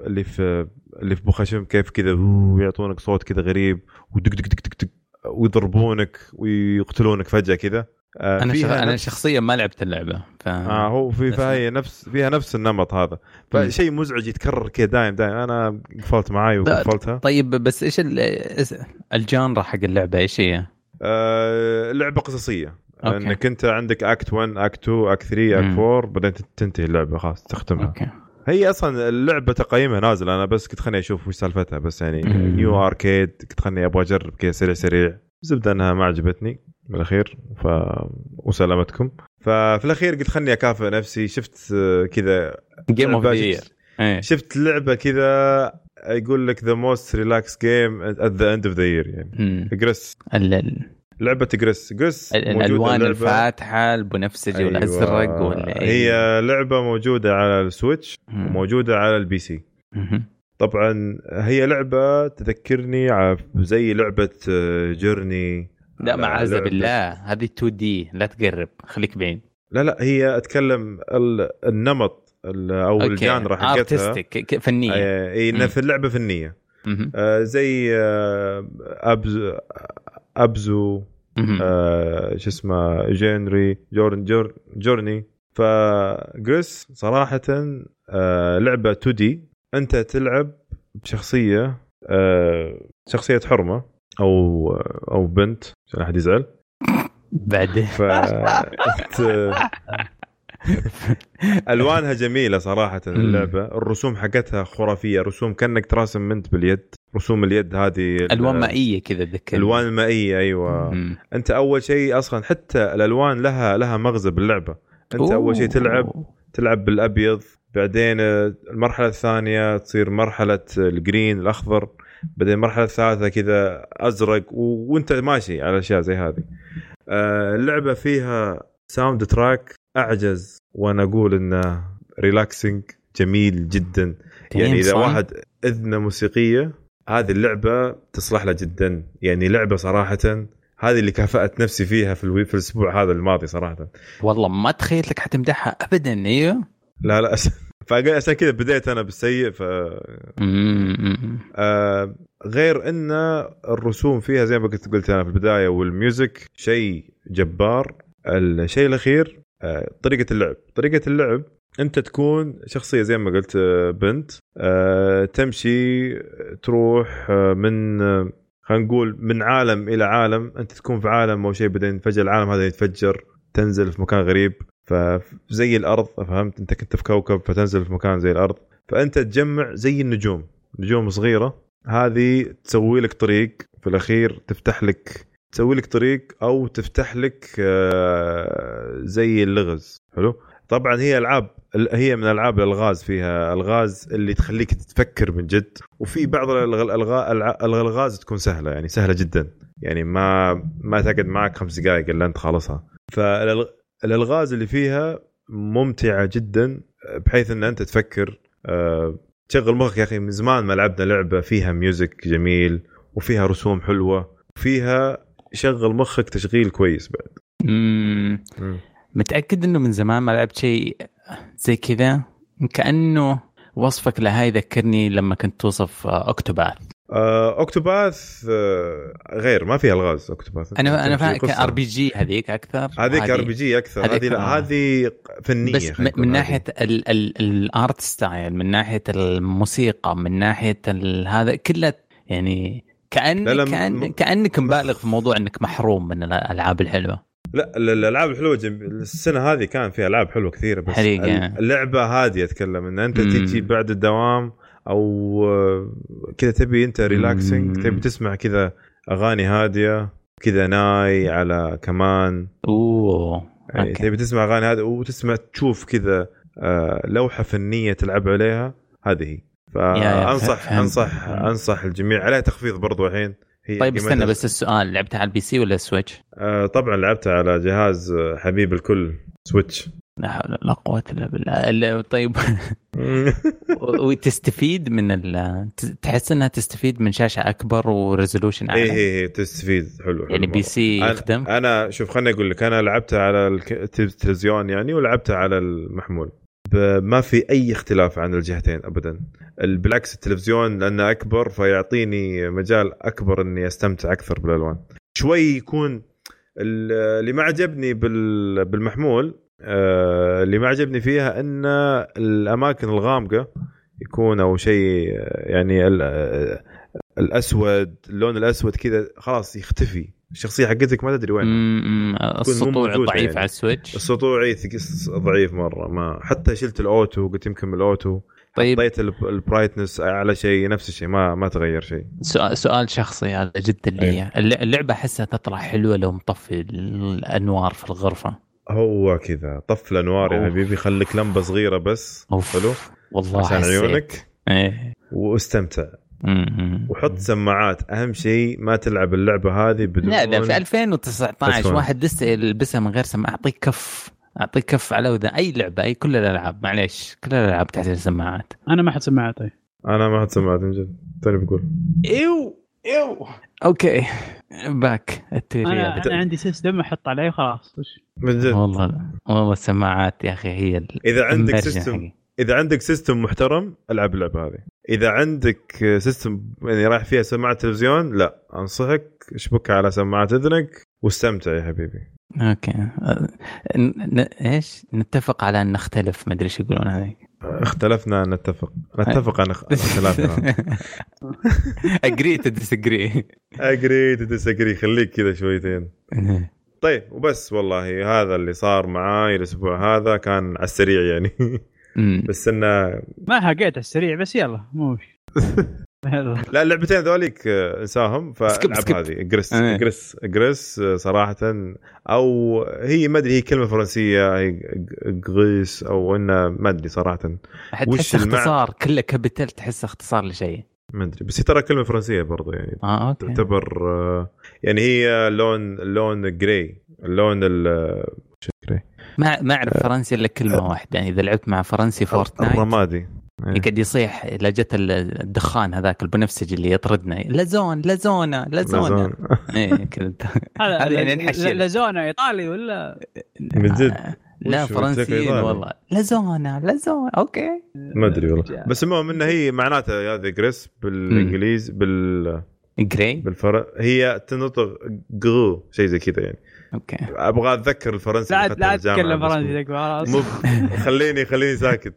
S1: اللي في اللي في بوخشم كيف كذا يعطونك صوت كذا غريب ودق دق دق دق دق ويضربونك ويقتلونك فجأة كذا.
S3: أنا شخ... أنا
S1: نفس-
S3: شخصيا ما لعبت اللعبة ف
S1: آه هو في فهي نفس فيها نفس النمط هذا. فشيء مزعج يتكرر كذا دايم دايم. أنا قفلت معاي وقفلتها.
S3: طيب بس إيش ال- ال genre حق اللعبة؟ إيش هي؟
S1: آه لعبة قصصية.
S3: okay.
S1: إنك أنت عندك act 1 act 2 act 3
S3: مم.
S1: act 4 بعدين تنتهي اللعبة خلاص تختمها.
S3: okay.
S1: هي أصلا اللعبة تقييمها نازل أنا بس كنت خليني أشوف وش سالفتها بس يعني
S3: مم.
S1: new arcade كنت خليني أبغى أجرب كذا سريع سريع. زبدة أنها ما عجبتني. بالأخير ف وسلامتكم ففي الأخير قلت خلني أكافئ نفسي شفت آه، كذا game
S3: of the
S1: شفت لعبة كذا يقول لك the most relax game at the end of the year يعني. Gris لعبة
S3: Gris
S1: Gris
S3: الالوان. الفاتحة البنفسجي
S1: أيوة.
S3: والأزرق ولا؟
S1: هي لعبة موجودة على ال
S3: Switch.
S1: وموجودة على ال
S3: PC.
S1: طبعا هي لعبة تذكرني زي لعبة آه، Journey
S3: لا معاذ بالله. هذه 2 D لا تقرب خليك بعيد.
S1: لا لا هي أتكلم ال- النمط ال- أو ال genre
S3: حقتها. فنية.
S1: آه، إي انها. في اللعبة
S3: فنية.
S1: آه، زي آه، Abzu
S3: Abzu.
S1: آه، شو اسمه جينري جورن جور Journey. ف Gris صراحة آه، لعبة 2 D أنت تلعب بشخصية آه، شخصية حرمة. أو أو بنت عشان أحد يزعل.
S3: بعدين.
S1: ف ألوانها جميلة صراحة اللعبة. الرسوم حقتها خرافية. رسوم كأنك راسم أنت باليد. رسوم اليد هذه ال-
S3: ألوان مائية كذا ذكر
S1: ألوان مائية أيوه.
S3: مم.
S1: أنت أول شيء أصلا حتى الألوان لها لها مغزى باللعبة. أنت أول شيء تلعب تلعب بالأبيض. بعدين المرحلة الثانية تصير مرحلة ال green الأخضر. بعدين المرحله الثالثه كذا أزرق و... وأنت ماشي على أشياء زي هذه. آه، اللعبة فيها soundtrack أعجز وأنا أقول إنه relaxing جميل جدا. يعني
S3: إذا؟
S1: واحد اذنه موسيقية هذه اللعبة تصلح له جدا. يعني لعبة صراحة هذه اللي كافأت نفسي فيها في الوي في الأسبوع هذا الماضي صراحة.
S3: والله ما تخيلتك حتمدحها ابدا أيوه
S1: لا لا عشان- فأقول- عشان كذا بديت أنا بالسيء ف. آه غير إن الرسوم فيها زي ما كنت قلت أنا في البداية والميوزك شيء جبار. الشيء الأخير آه طريقة اللعب. طريقة اللعب أنت تكون شخصية زي ما قلت آه، بنت آه تمشي تروح آه، من آه، خلينا نقول من عالم إلى عالم. أنت تكون في عالم أو شيء بعدين فجاه العالم هذا يتفجر تنزل في مكان غريب. فزي الأرض فهمت؟ أنت كنت في كوكب فتنزل في مكان زي الأرض. فأنت تجمع زي النجوم نجوم صغيرة. هذه تسوي لك طريق في الأخير تفتح لك تسوي لك طريق أو تفتح لك آه، زي اللغز. حلو؟ طبعا هي ألعاب هي من ألعاب الألغاز فيها. الغاز اللي تخليك تفكر من جد. وفي بعض الألغاز تكون سهلة يعني سهلة جدا. يعني ما ما تقعد معك خمس دقائق إلا أنت خلصها. فالالغاز اللي فيها ممتعة جدا بحيث إن أنت تفكر آه، تشغل مخك يا أخي من زمان ما لعبنا لعبة فيها ميوزك جميل وفيها رسوم حلوة وفيها شغل مخك تشغيل كويس بعد
S3: مم.
S1: مم.
S3: متأكد إنه من زمان ما لعبت شيء زي كذا كأنه وصفك لهاي يذكرني لما كنت توصف Octopath
S1: آه، Octopath آه، غير ما فيها ألغاز
S3: Octopath أنا
S1: أنا
S3: فاهم. RP G هذيك أكثر
S1: هذيك RPG
S3: أكثر
S1: هذه لا
S3: آه.
S1: هذه فنية
S3: بس من, من.
S1: ناحية
S3: ال- ال- ال art style من ناحية الموسيقى من ناحية هذا كله يعني كان
S1: لا، لا،
S3: كان
S1: م-
S3: كأنك مبالغ في موضوع إنك محروم من الألعاب الحلوة
S1: لا ال- الألعاب الحلوة جم... السنة هذه كان فيها ألعاب حلوة كثيرة بس
S3: حقيقة.
S1: ال- اللعبة هذه أتكلم إن أنت
S3: مم.
S1: تيجي بعد الدوام أو آه، كذا تبي أنت
S3: relaxing.
S1: تبي تسمع كذا أغاني هادية كذا ناي على كمان
S3: أوه
S1: يعني
S3: okay.
S1: تبي تسمع أغاني هذه وتسمع تشوف كذا آه، لوحة فنية تلعب عليها هذه هي
S3: يا- يا،
S1: فانصح. أنصح أنصح الجميع عليها تخفيض برضو الحين هي
S3: طيب استنى بس السؤال لعبتها على ال PC ولا ال Switch؟
S1: آه، طبعا لعبتها على جهاز آه، حبيب الكل Switch
S3: لا حول ولا قوة إلا بالله. ال- طيب. وتستفيد من ال... تحس إنها تستفيد من شاشة أكبر و
S1: resolution
S3: أعلى؟
S1: هي هي تستفيد. حلو حلو
S3: يعني PC
S1: أنا-
S3: يخدم؟
S1: أنا شوف خليني أقول لك أنا لعبتها على التلفزيون يعني ولعبتها على المحمول. ما في أي اختلاف عن الجهتين ابدا. ال- بالعكس التلفزيون لأنه أكبر فيعطيني مجال أكبر إني أستمتع أكثر بالألوان. شوي يكون ال- اللي ما عجبني بال- بالمحمول اللي ما عجبني فيها إن الأماكن الغامقة يكون أو شيء آه، يعني آه، الأسود اللون الأسود كذا خلاص يختفي. الشخصية حقتك ما تدري وين.
S3: السطوع ضعيف
S1: يعني.
S3: على ال Switch.
S1: السطوعي ثقس- ضعيف مرة. ما حتى شلت ال auto قلت يمكن من ال auto.
S3: طيب.
S1: حطيت ال- ال brightness على شيء نفس الشيء ما ما تغير شيء.
S3: سؤال, سؤال شخصي هذا جدا لي
S1: أيوه.
S3: الل- اللعبة أحسها تطلع حلوة لو مطفي الأنوار في الغرفة.
S1: هو كذا طف الانوار يا
S3: أوف.
S1: حبيبي خليك لمبة صغيرة بس.
S3: أوف.
S1: حلو؟
S3: والله
S1: عشان
S3: حسيت.
S1: عيونك.
S3: إيه.
S1: واستمتع. وحط سماعات. أهم شيء ما تلعب اللعبة هذه بدون
S3: لا لا في 2019
S1: headphone.
S3: واحد لسه يلبسها من غير سماعة. اعطيك كف. اعطيك كف على وذا أي لعبة أي كل الألعاب. معليش كل الألعاب تحتاج سماعات.
S2: أنا ما حد سمعت طيب
S1: أنا ما حد سمعت من جد. توني بقول.
S3: ايو ايو أوكي باك التيري
S2: أنا
S3: هذا.
S2: أنا عندي سيستم أحط عليه خلاص وش؟
S1: من جد.
S3: والله والله السماعات يا أخي هي
S1: إذا عندك سيستم
S3: حقي.
S1: إذا عندك سيستم محترم ألعب اللعبة هذه. إذا عندك سيستم يعني رايح فيها سماعة تلفزيون لا أنصحك اشبكها على سماعة إذنك واستمتع يا حبيبي.
S3: okay. أه، ن- ن- إيش؟ نتفق على أن نختلف ما أدري إيش يقولون هذيك
S1: اختلفنا نتفق. نتفق عن اخ- اختلافنا
S3: agree to disagree
S1: agree to disagree خليك كذا شويتين. طيب وبس والله هذا اللي صار معاي الأسبوع هذا كان على السريع يعني. بس إنه
S2: ما حقيت على السريع بس يلا مو
S1: لا اللعبتين ذوليك آه، انساهم. فالعب. هذه.
S3: Gris.
S1: Gris Gris آه، صراحة. أو هي ما أدري هي كلمة فرنسية هي Gris أو إنه ما أدري صراحة. وش
S3: تحس
S1: المع-
S3: اختصار كله capital تحس اختصار لشيء.
S1: ما أدري بس هي ترى كلمة فرنسية برضو يعني.
S3: آه okay.
S1: تعتبر آه، يعني هي لون لون gray اللون ال
S3: ما ما أعرف فرنسي إلا كلمة واحدة. يعني إذا لعبت مع فرنسي Fortnite
S1: الرمادي إيه.
S3: يقعد يصيح اذا جت ال- الدخان هذاك البنفسجي اللي يطردنا. لازون لازونا لازونا
S1: لازون.
S3: إيه كذا.
S2: هذا
S3: يعني
S2: لا-
S3: نحشي.
S2: la zona إيطالي ولا؟
S1: من جد؟
S3: لا
S1: وش
S3: فرنسيين؟ والله. la zone la zone okay.
S1: ما أدري والله. بس المهم انها هي معناتها هذه Gris بالإنجليز بال
S3: gray
S1: بالفر هي تنطق جرو شيء زي كذا يعني.
S3: okay.
S1: أبغى أتذكر الفرنسي
S2: لا لا تتكلم فرنسي
S1: مو خليني خليني ساكت.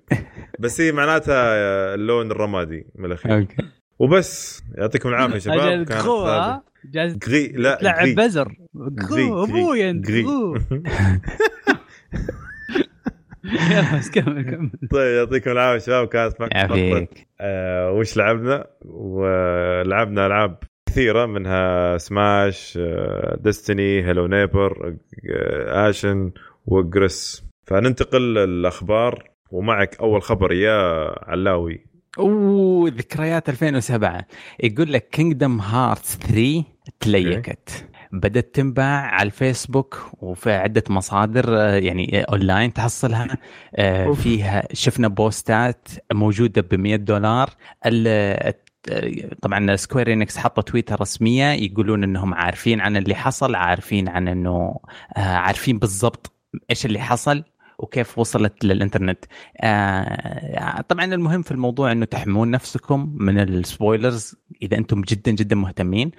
S1: بس هي معناتها اللون الرمادي من الأخير.
S3: okay.
S1: وبس يعطيكم العافية شباب.
S2: ها؟ جاز
S1: جري لا
S2: تلعب. بزر.
S1: جري،
S2: أبوي أنت بس كمل كمل.
S1: طيب يعطيكم العافية شباب. كانت معكم آه وش لعبنا؟ ولعبنا ألعاب كثيرة منها Smash Destiny Hello Neighbor Ashen و Gris فننتقل للأخبار ومعك أول خبر يا علاوي.
S3: أوه ذكريات 2007 يقول لك Kingdom Hearts 3 leaked. بدأت تنباع على الفيسبوك وفي عدة مصادر آه، يعني أونلاين تحصلها. آه،. فيها شفنا posts ات موجودة ب 100 دولار طبعا Square Enix حطوا تويتر رسمية يقولون إنهم عارفين عن اللي حصل عارفين عن إنه آه، عارفين بالضبط إيش اللي حصل وكيف وصلت للإنترنت. آه طبعا المهم في الموضوع إنه تحمون نفسكم من ال spoilers إذا أنتم جدا جدا مهتمين.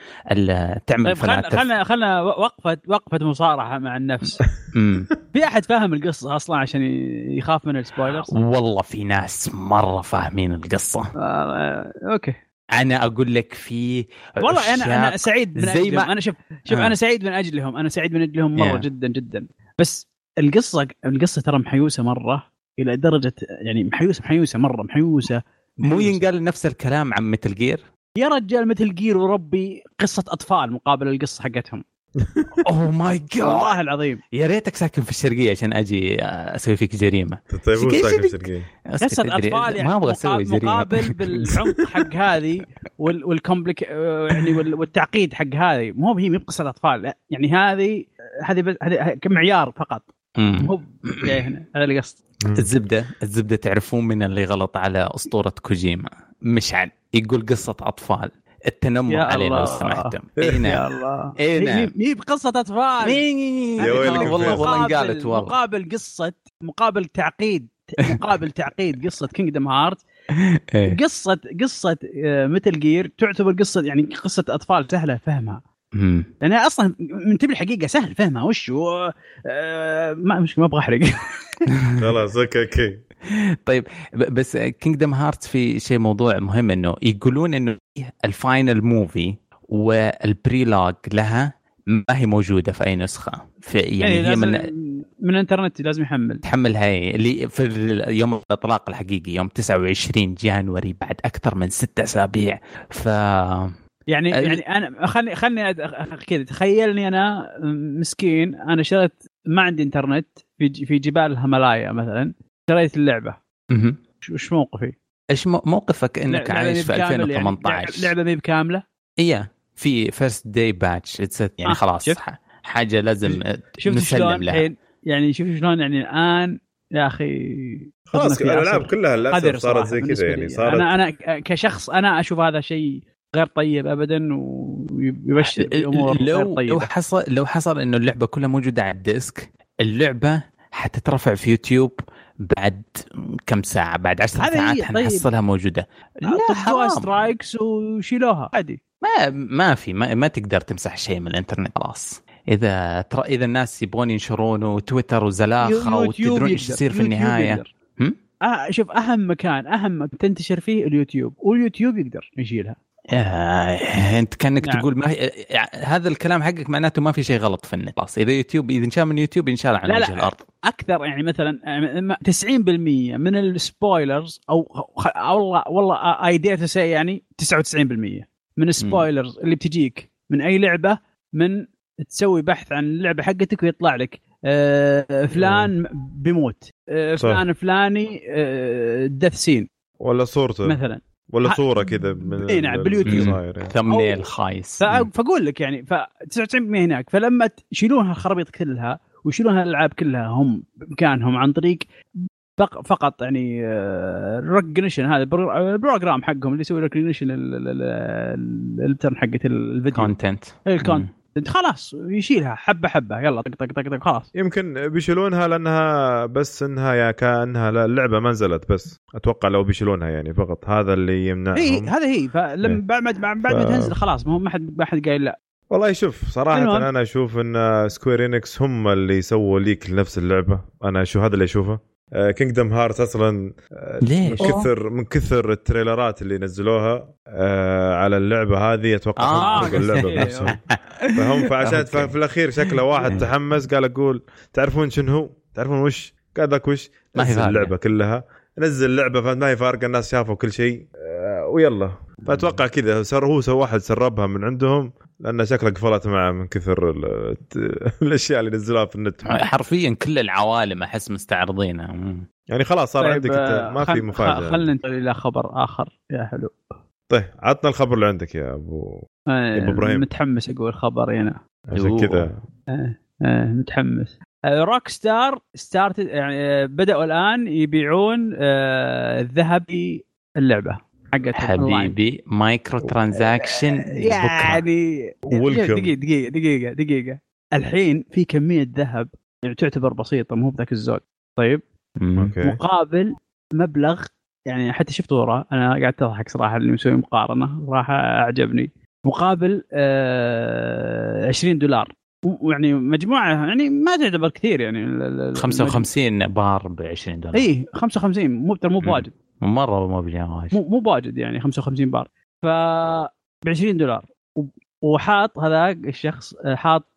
S3: تعمل
S2: طيب خلنا خلنا خلنا وقفه وقفة مصارحه مع النفس. في أحد فاهم القصة أصلا عشان يخاف من ال spoilers
S3: والله في ناس مرة فاهمين القصة.
S2: آه okay.
S3: أنا أقول لك في
S2: والله أنا أنا سعيد من زي ما أنا شوف شوف آه. أنا سعيد من أجلهم أنا سعيد من أجلهم مرة yeah. جدا جدا بس القصة القصة ترى محيوسة مرة إلى درجة يعني محيوسه محيوسة مرة محيوسة, محيوسة.
S3: مو ينقال نفس الكلام عن Metal Gear
S2: يا رجال Metal Gear وربي قصة أطفال مقابل القصة حقتهم
S3: oh my God
S2: والله العظيم.
S3: يا ريتك ساكن في الشرقية عشان أجي أسوي فيك جريمة.
S1: طيب مو ساكن في الشرقية؟
S2: قصه أطفال يعني
S3: ما أبغى أسوي جريمة.
S2: مقابل بالعمق حق هذه والكومبليك يعني والتعقيد حق هذه. مو هي مو بقصة اطفال يعني هذه هذه هذه كمعيار فقط. مو هنا. هذا اللي قصد
S3: الزبدة. الزبدة تعرفون من اللي غلط على أسطورة كوجيما. مشعل. يقول قصة أطفال. التنمر علينا لو سمحتم.
S2: اي نعم. اي نعم. هي بقصة أطفال.
S3: والله والله انقالت والله.
S2: مقابل قصه مقابل تعقيد. مقابل تعقيد قصة Kingdom Hearts قصه قصة Metal Gear تعتبر قصه يعني قصة أطفال سهلة فهمها. لانها أصلا من تبي الحقيقة سهل فهمها. وش هو؟ آه ما مش ما أبغى أحرق.
S1: خلاص okay okay.
S3: طيب بس Kingdom Hearts في شيء موضوع مهم إنه يقولون إنه ال final movie وال prologue لها ما هي موجودة في أي نسخة. في
S2: يعني, يعني هي من من الإنترنت لازم يحمل.
S3: تحملها هي اللي في يوم الإطلاق الحقيقي يوم 29 جانوري بعد أكثر من ست أسابيع. ف
S2: يعني يعني أنا خلني خلني كذا تخيلني أنا مسكين أنا شريت ما عندي إنترنت في في جبال الهيمالايا مثلا شريت اللعبة.
S3: أها
S2: وش موقفي؟
S3: إيش موقفك إنك عايش في 2018
S2: يعني لعبة ما بكاملة؟
S3: إيه في first day patch يعني آه خلاص شفت؟ حاجة لازم
S2: شفت شلون الحين؟ يعني شوف شلون يعني الآن؟ يا أخي
S1: خلاص الألعاب كلها للأسف صارت زي كذا يعني صارت
S2: أنا أنا كشخص أنا أشوف هذا شيء غير طيب ابدا ويبشر
S3: بامور لو غير طيبة. لو حصل لو حصل إنه اللعبة كلها موجودة على ال disc اللعبة حتترفع في يوتيوب بعد كم ساعة؟ بعد 10 ساعات طيب. حنحصلها موجودة.
S2: لا حرام. strikes وشيلوها عادي.
S3: ما ما في ما, ما تقدر تمسح شيء من الإنترنت خلاص. إذا ترى إذا الناس يبغون ينشرونه وتويتر وزلاخة وتدرون إيش يصير في النهاية.
S2: آه شوف أهم مكان أهم تنتشر فيه اليوتيوب واليوتيوب يقدر يشيلها.
S3: انت كأنك نعم. تقول ما هي هذا الكلام حقك معناته ما في شيء غلط في النت. خلاص. إذا يوتيوب إذا انشال من يوتيوب ينشال عن لا وجه لا الأرض.
S2: أكثر يعني مثلا 90% من ال spoilers أو والله والله I dare يعني 99% من ال spoilers اللي بتجيك من أي لعبة من تسوي بحث عن اللعبة حقتك ويطلع لك آه فلان بيموت آه فلان الفلاني آه death scene
S1: ولا صورته.
S2: مثلا.
S1: ولا صورة كذا من
S2: اي نعم باليوتيوب.
S3: يعني. thumbnail خايس.
S2: فأقول لك يعني ف 99% هناك فلما يشيلون الخرابيط كلها ويشيلون الالعاب كلها هم بإمكانهم عن طريق فقط يعني ال recognition هذا ال program حقهم اللي يسوي recognition ال pattern حقت الفيديو.
S3: content
S2: ال content خلاص يشيلها حبة حبة يلا طق طق طق طق خلاص.
S1: يمكن بيشيلونها لأنها بس إنها يا كأنها اللعبة ما نزلت بس. أتوقع لو بيشيلونها يعني فقط. هذا اللي يمنعهم.
S2: اي هذا هي. فلما إيه. بعد ما بعد ما تنزل خلاص ما هو ما حد ما حد قايل لا.
S1: والله شوف صراحة المهم. أنا أشوف أن Square Enix هم اللي سووا leak لنفس اللعبة. أنا أشوف هذا اللي أشوفه. Kingdom Hearts أصلا
S3: ليش؟
S1: من كثر من كثر التريلرات اللي نزلوها آه على اللعبة هذه أتوقع
S2: آه
S1: اللعبة بنفسهم فهم فعشان في الأخير شكله واحد تحمس قال أقول تعرفون شنو هو؟ تعرفون وش؟ قال ذاك وش؟ نزل اللعبة كلها نزل لعبه ما هي فارقة الناس شافوا كل شيء آه ويلا. فأتوقع كذا صار هو سوى واحد سربها من عندهم لأن شكله قفلت معه من كثر الأشياء اللي نزلوها في النت.
S3: حرفيا كل العوالم أحس مستعرضينها.
S1: يعني خلاص صار طيب عندك أنت ما في مفاجأة.
S2: خلينا ننتقل إلى خبر آخر. يا حلو.
S1: طيب عطنا الخبر اللي عندك يا ابو
S2: آه أبو إبراهيم. متحمس أقول خبري هنا
S1: عشان كذا.
S2: آه آه متحمس. Rockstar start يعني بدأوا الآن يبيعون آه الذهبي اللعبة. حقت
S3: حبيبي micro transaction بكره
S2: يعني
S1: Welcome.
S2: دقيقة دقيقة دقيقة دقيقة. الحين في كمية ذهب يعني تعتبر بسيطة مو بذاك الزود. طيب؟
S3: مم.
S1: okay.
S2: مقابل مبلغ يعني حتى شفت وراه أنا قاعد اضحك صراحة اللي مسوي مقارنة صراحة أعجبني. مقابل آه 20 دولار. ويعني مجموعة يعني ما تعتبر كثير يعني ال- ال- ال-
S3: 55 بار ب 20 دولار
S2: اي 55 مو ترى مو
S3: مم.
S2: بواجد.
S3: مرة مو بواجد
S2: مو مو بواجد يعني 55 بار. ف ب 20 دولار وحاط هذاك الشخص آه، حاط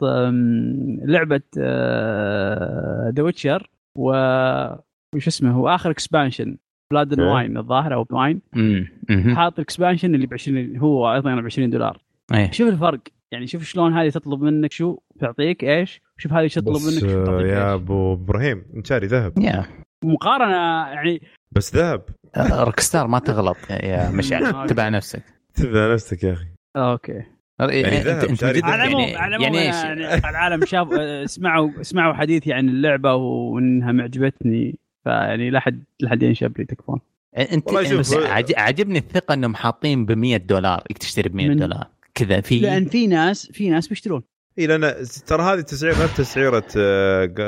S2: لعبة The Witcher و وش اسمه هو آخر expansion Blood
S1: okay.
S2: Wine الظاهر
S3: أو Wine.
S2: حاط ال expansion اللي ب 20 هو أيضا ب 20 دولار.
S3: إيه.
S2: شوف الفرق. يعني شوف شلون هذه تطلب منك شو؟ تعطيك إيش؟ وشوف هذه تطلب منك؟ شو
S1: آه،
S2: تعطيك
S1: يا
S2: إيش؟
S1: أبو إبراهيم إنت شاري ذهب.
S3: يا.
S2: مقارنة يعني
S1: بس ذهب.
S3: Rockstar ما تغلط. يا مشعل تبع نفسك.
S1: تبع نفسك يا أخي.
S2: okay.
S1: يعني
S3: انت
S1: ذهب أنت
S3: جدا
S1: ذهب.
S2: على العموم
S3: يعني
S2: على العموم
S3: يعني
S2: يعني؟ العالم شاف اسمعوا اسمعوا حديثي عن اللعبة وإنها معجبتني فيعني لا حد لا حد ينشب لي تكفون.
S3: انت بس عاجبني الثقة إنهم حاطين ب 100 دولار انك تشتري ب 100
S2: من-
S3: دولار. كذا في
S2: لأن في ناس في ناس بيشترون.
S1: اي لأن ترى هذه تسعيرة نفس تسعيره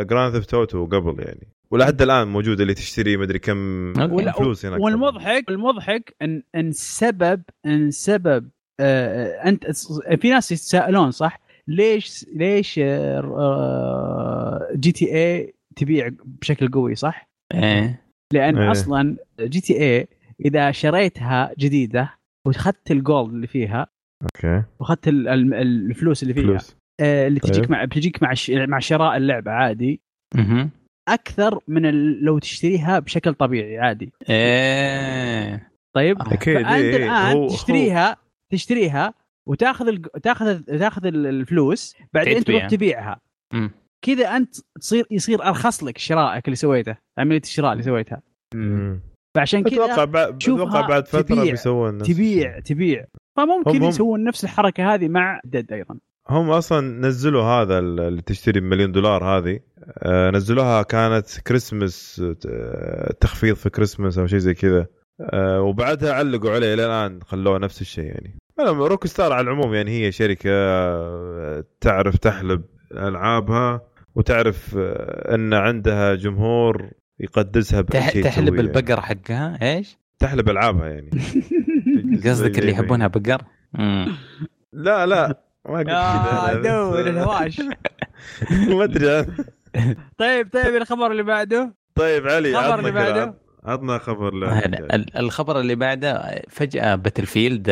S1: Grand Theft Auto قبل يعني. ولحد الآن موجودة اللي تشتري مدري كم فلوس هناك
S2: والمضحك المضحك ان إن سبب إن سبب آه أنت في ناس يتساءلون صح؟ ليش ليش آه، آه، GTA تبيع بشكل قوي صح؟
S1: إيه.
S2: لأن إيه. أصلا GTA إذا شريتها جديدة واخذت ال gold اللي فيها
S1: okay.
S2: واخذت ال- ال- الفلوس اللي فيها
S1: فلوس.
S2: آه، اللي تجيك
S1: طيب.
S2: مع بتجيك مع الش- مع شراء اللعبة عادي.
S3: مهم.
S2: أكثر من لو تشتريها بشكل طبيعي عادي.
S3: إيه.
S2: طيب؟
S1: أكيد
S2: فأنت
S1: إيه،
S2: الآن
S1: هو-
S2: تشتريها تشتريها وتاخذ ال... تاخذ تاخذ ال- الفلوس بعدين تروح
S3: تبيعها.
S2: كذا أنت تصير يصير أرخص لك شرائك اللي سويته عملية الشراء اللي سويتها.
S1: مم.
S2: فعشان
S1: أتوقع
S2: كذا
S1: بعد
S2: شوفها
S1: أتوقع بعد
S2: فترة
S1: بيسوون
S2: تبيع تبيع. فممكن
S1: هم- هم-
S2: يسوون نفس الحركة هذه مع ديد أيضا.
S1: هم أصلا نزلوا هذا اللي تشتري بمليون دولار هذه. آه، نزلوها كانت كريسمس آه، تخفيض في كريسمس أو شيء زي كذا. آه، وبعدها علقوا عليه إلى الآن خلوه نفس الشيء يعني. روك ستار على العموم يعني هي شركة تعرف تحلب ألعابها وتعرف أن عندها جمهور يقدسها بكل
S3: تح-
S1: شيء
S3: تحلب
S1: يعني.
S3: البقر حقها؟ إيش؟
S1: تحلب ألعابها يعني.
S3: قصدك اللي يحبونها بقر؟
S1: لا لا. ما قلت
S2: يا
S1: كذا
S2: دور الهواش
S1: ما أدري
S2: طيب طيب الخبر اللي بعده؟
S1: طيب علي
S2: الخبر اللي بعده.
S1: عطنا خبر
S3: ال- الخبر اللي بعده فجأة Battlefield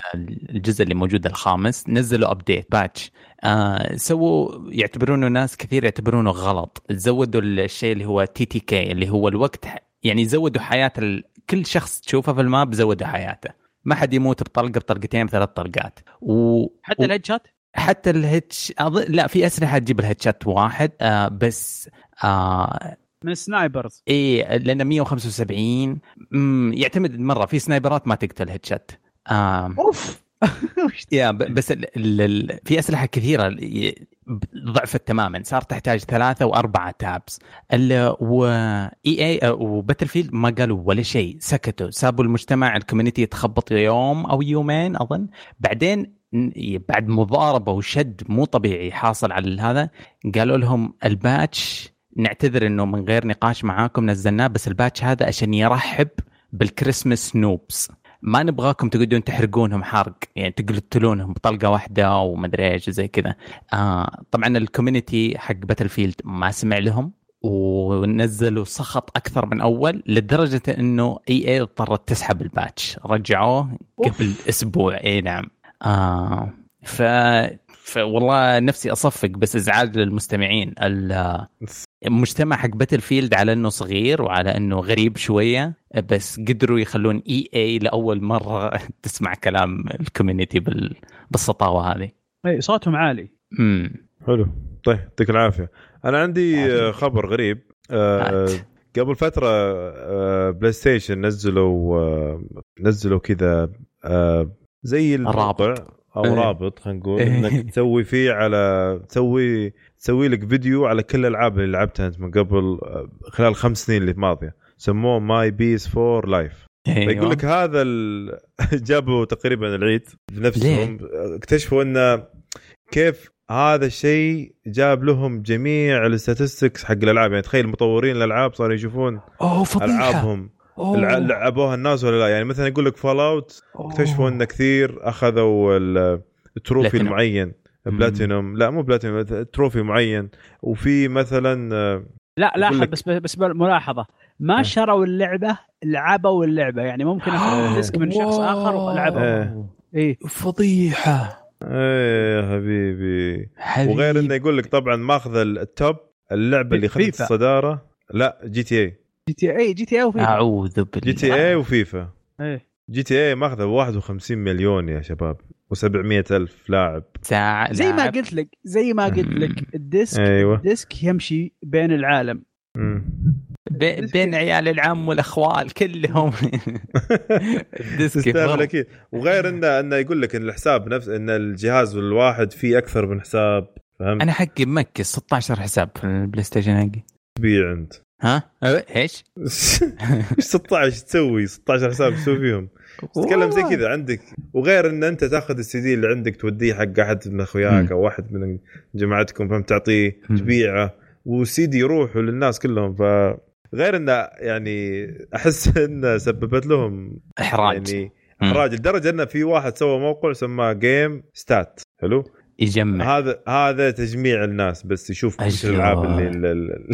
S3: الجزء اللي موجود الخامس نزلوا update patch آه سووا يعتبرونه ناس كثير يعتبرونه غلط. زودوا الشيء اللي هو TTK اللي هو الوقت يعني زودوا حياة ال... كل شخص تشوفه في ال map زودوا حياته. ما حد يموت بطلقة بطلقتين ثلاث طلقات. و...
S2: حتى ال headshot
S3: حتى ال headshot أظن... لا في أسلحة تجيب ال headshot واحد آه بس آه
S2: من ال
S3: snipers إيه لأن 175 مم، يعتمد مرة في سنايبرات ما تقتل headshot. آه
S2: أوف.
S3: يا بس ال ال ال في أسلحة كثيرة ضعفت تماما. صار تحتاج ثلاثة وأربعة taps. ال- و EA و Battlefield ما قالوا ولا شيء سكتوا. سابوا المجتمع ال community يتخبط يوم أو يومين أظن. بعدين بعد مضاربة وشد مو طبيعي حاصل على هذا قالوا لهم ال patch نعتذر إنه من غير نقاش معاكم نزلناه بس ال patch هذا عشان يرحب بال Christmas noobs. ما نبغاكم تقعدون تحرقونهم حرق يعني تقتلونهم بطلقة واحدة ومدري إيش زي كذا. آه طبعا ال community حق Battlefield ما سمع لهم ونزلوا سخط أكثر من أول لدرجة إنه EA اضطرت تسحب ال patch. رجعوه قبل أسبوع إي نعم. آه. ف فوالله نفسي أصفق بس إزعاج للمستمعين. ال- المجتمع حق Battlefield على إنه صغير وعلى إنه غريب شوية بس قدروا يخلون EA لأول مرة تسمع كلام ال community بال... بالسطاوة هذه.
S2: إيه، صوتهم عالي.
S3: امم
S1: حلو. طيب يعطيك العافية. أنا عندي
S3: عافية.
S1: خبر غريب. آه،. قبل فترة آه، PlayStation نزلوا آه، نزلوا كذا آه، زي الموقع
S3: رابط.
S1: أو
S3: إيه.
S1: رابط خلينا نقول
S3: إيه.
S1: إنك تسوي فيه على تسوي تسوي لك فيديو على كل الألعاب اللي لعبتها أنت من قبل آه، خلال خمس سنين اللي ماضية سموه My PS4 Life
S3: أيوة.
S1: فيقول لك هذا ال... جابوا تقريبا العيد بنفسهم اكتشفوا انه كيف هذا الشيء جاب لهم جميع ال statistics حق الألعاب يعني تخيل مطورين الألعاب صاروا يشوفون
S3: أوه فضيحة
S1: ألعابهم الع- لعبوها الناس ولا لا؟ يعني مثلا يقول لك Fallout اكتشفوا إن كثير أخذوا ال- ال
S3: trophy
S1: platinum.
S3: المعين.
S1: بلاتينوم لا مو platinum trophy معين. وفي مثلا آه،
S2: لا لاحظ بس بس ملاحظة. ما
S1: آه.
S2: شروا اللعبة لعبوا اللعبة. يعني ممكن اخذ disc من شخص آخر ولعبه
S1: إيه.
S2: اي
S3: فضيحة.
S1: إيه يا حبيبي.
S3: حبيبي.
S1: وغير إنه يقول لك طبعا ماخذ ال top اللعبة اللي اخذت
S2: فيفا.
S1: الصدارة. لا
S2: GTA GTA GTA و FIFA.
S3: أعوذ بالله.
S1: GTA
S2: و
S1: FIFA. إيه. GTA ماخذة 51 مليون يا شباب و700 ألف لاعب.
S3: ساعه
S2: زي ما. قلت لك زي ما قلت. لك ال
S1: disc
S2: أيوه. ال disc يمشي بين العالم.
S3: بي- بين عيال العم والأخوال كلهم. ال disc
S1: تستاهل
S3: يفضل.
S1: أكيد. وغير إنه إنه يقول لك إن الحساب نفس إن الجهاز الواحد فيه أكثر من حساب فهمت؟
S3: أنا حقي max 16 حساب في ال PlayStation حقي.
S1: تبيع انت
S3: ها؟ أه، إيش؟
S1: إيش 16 تسوي؟ 16 حساب تسوي فيهم؟ تتكلم زي كذا عندك. وغير إن أنت تاخذ السي دي اللي عندك توديه حق أحد من
S3: أخوياك.
S1: أو واحد من جماعتكم فهمت؟ تعطيه. تبيعه. والسي دي يروح للناس كلهم ف غير انه يعني أحس انه سببت لهم
S3: إحراج.
S1: يعني. إحراج لدرجة انه في واحد سوى موقع سماه Game Stats حلو؟
S3: يجمع
S1: هذا هذا تجميع الناس بس يشوف وش. الألعاب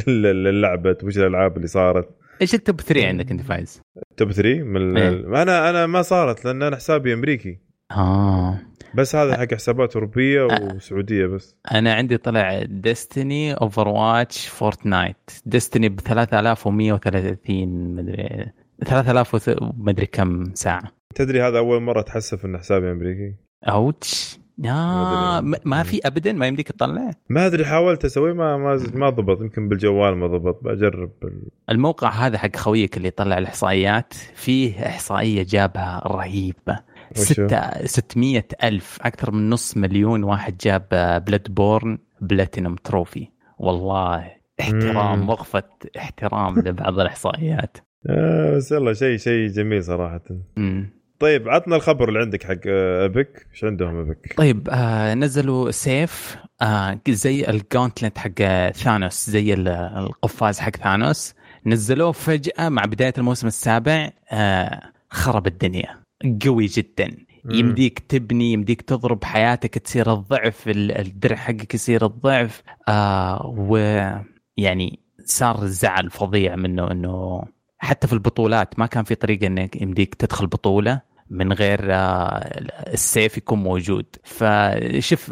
S1: اللي لعبت وش الألعاب اللي صارت
S3: إيش ال top 3 عندك أنت فايز؟
S1: top 3 من
S3: إيه.
S1: ال... أنا أنا ما صارت لأن أنا حسابي أمريكي
S3: آه
S1: بس هذا حق حسابات
S3: أوروبية.
S1: وسعودية بس
S3: أنا عندي طلع Destiny Overwatch Fortnite Destiny ب 3130 مدري 3000 وث- مدري كم ساعة
S1: تدري هذا أول مرة تحسف إن حسابي أمريكي
S3: ouch آه
S1: ما
S3: في ابدا ما يمديك تطلع.
S1: ما أدري حاولت أسوي ما ما ما ضبط. يمكن بالجوال ما ضبط. بجرب بال...
S3: الموقع هذا حق خويك اللي يطلع الإحصائيات فيه إحصائية جابها رهيبه؟ ستة 600 ألف أكثر من نص مليون واحد جاب Bloodborne platinum trophy. والله احترام
S1: مم.
S3: وقفة احترام لبعض الإحصائيات.
S1: آه بس يلا شيء شيء جميل صراحة.
S3: مم.
S1: طيب عطنا الخبر اللي عندك حق آه، أبيك. إيش عندهم أبيك؟
S3: طيب آه نزلوا سيف آه زي الجونتلت حق ثانوس زي ال- القفاز حق ثانوس. نزلوه فجأة مع بداية الموسم السابع آه خرب الدنيا. قوي جدا. يمديك تبني يمديك تضرب حياتك تصير الضعف ال- الدرع حقك يصير الضعف. آه ويعني صار زعل فظيع منه إنه حتى في البطولات ما كان في طريقة إنك يمديك تدخل بطولة. من غير آه، السيف يكون موجود. فشوف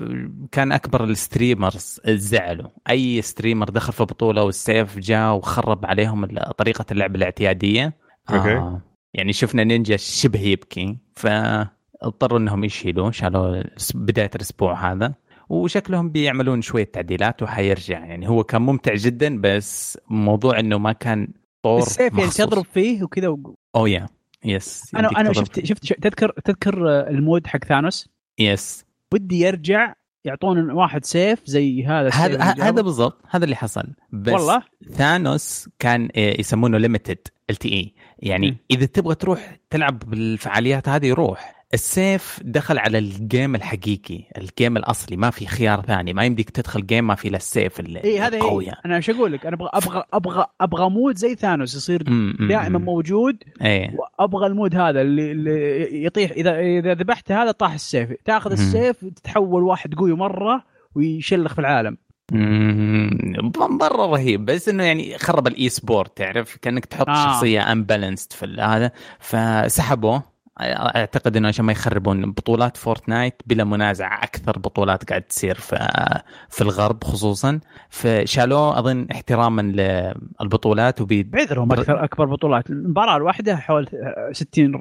S3: كان أكبر ال streamers زعلوا. أي streamer دخل في بطولة والسيف جاء وخرب عليهم طريقة اللعب الاعتيادية.
S1: okay.
S3: آه يعني شفنا نينجا شبه يبكي. فاضطروا إنهم يشيلوه. شالوه الأس- بداية الأسبوع هذا. وشكلهم بيعملون شوية تعديلات وحيرجع. يعني هو كان ممتع جدا بس موضوع إنه ما كان طور
S2: السيف يعني. تضرب فيه وكذا و...
S3: oh
S2: yeah.
S3: yes
S2: أنا
S3: أنا
S2: شفت شفت تذكر تذكر آه، ال mode حق Thanos؟
S3: yes
S2: ودي يرجع يعطون واحد سيف زي هذا
S3: هذا هذا. بالضبط. هذا اللي حصل. بس
S2: والله؟
S3: Thanos كان آه، يسمونه limited LTM يعني
S2: مم.
S3: إذا تبغى تروح تلعب بالفعاليات هذه روح. السيف دخل على ال game الحقيقي ال game الأصلي ما في خيار ثاني ما يمديك تدخل game ما في الا السيف ال-
S2: اي هذا
S3: القوي
S2: إيه. أنا إيش أقول لك أنا أبغى أبغى أبغى أبغى mode زي Thanos يصير دائما. موجود
S3: إيه.
S2: وأبغى ال mode هذا اللي, اللي يطيح. اذا إذا ذبحت هذا طاح السيف.
S3: تأخذ.
S2: السيف تتحول واحد قوي مرة ويشلخ في العالم.
S3: مرة رهيب. بس إنه يعني خرب ال esport تعرف؟ كأنك تحط
S2: آه.
S3: شخصية imbalanced في هذا. فسحبوه. أعتقد إنه عشان ما يخربون بطولات Fortnite بلا منازع أكثر بطولات قاعد تصير في في الغرب خصوصا. فشالوه أظن احتراما للبطولات وبي
S2: بعذرهم أكثر أكبر بطولات. المباراه الواحدة حول 60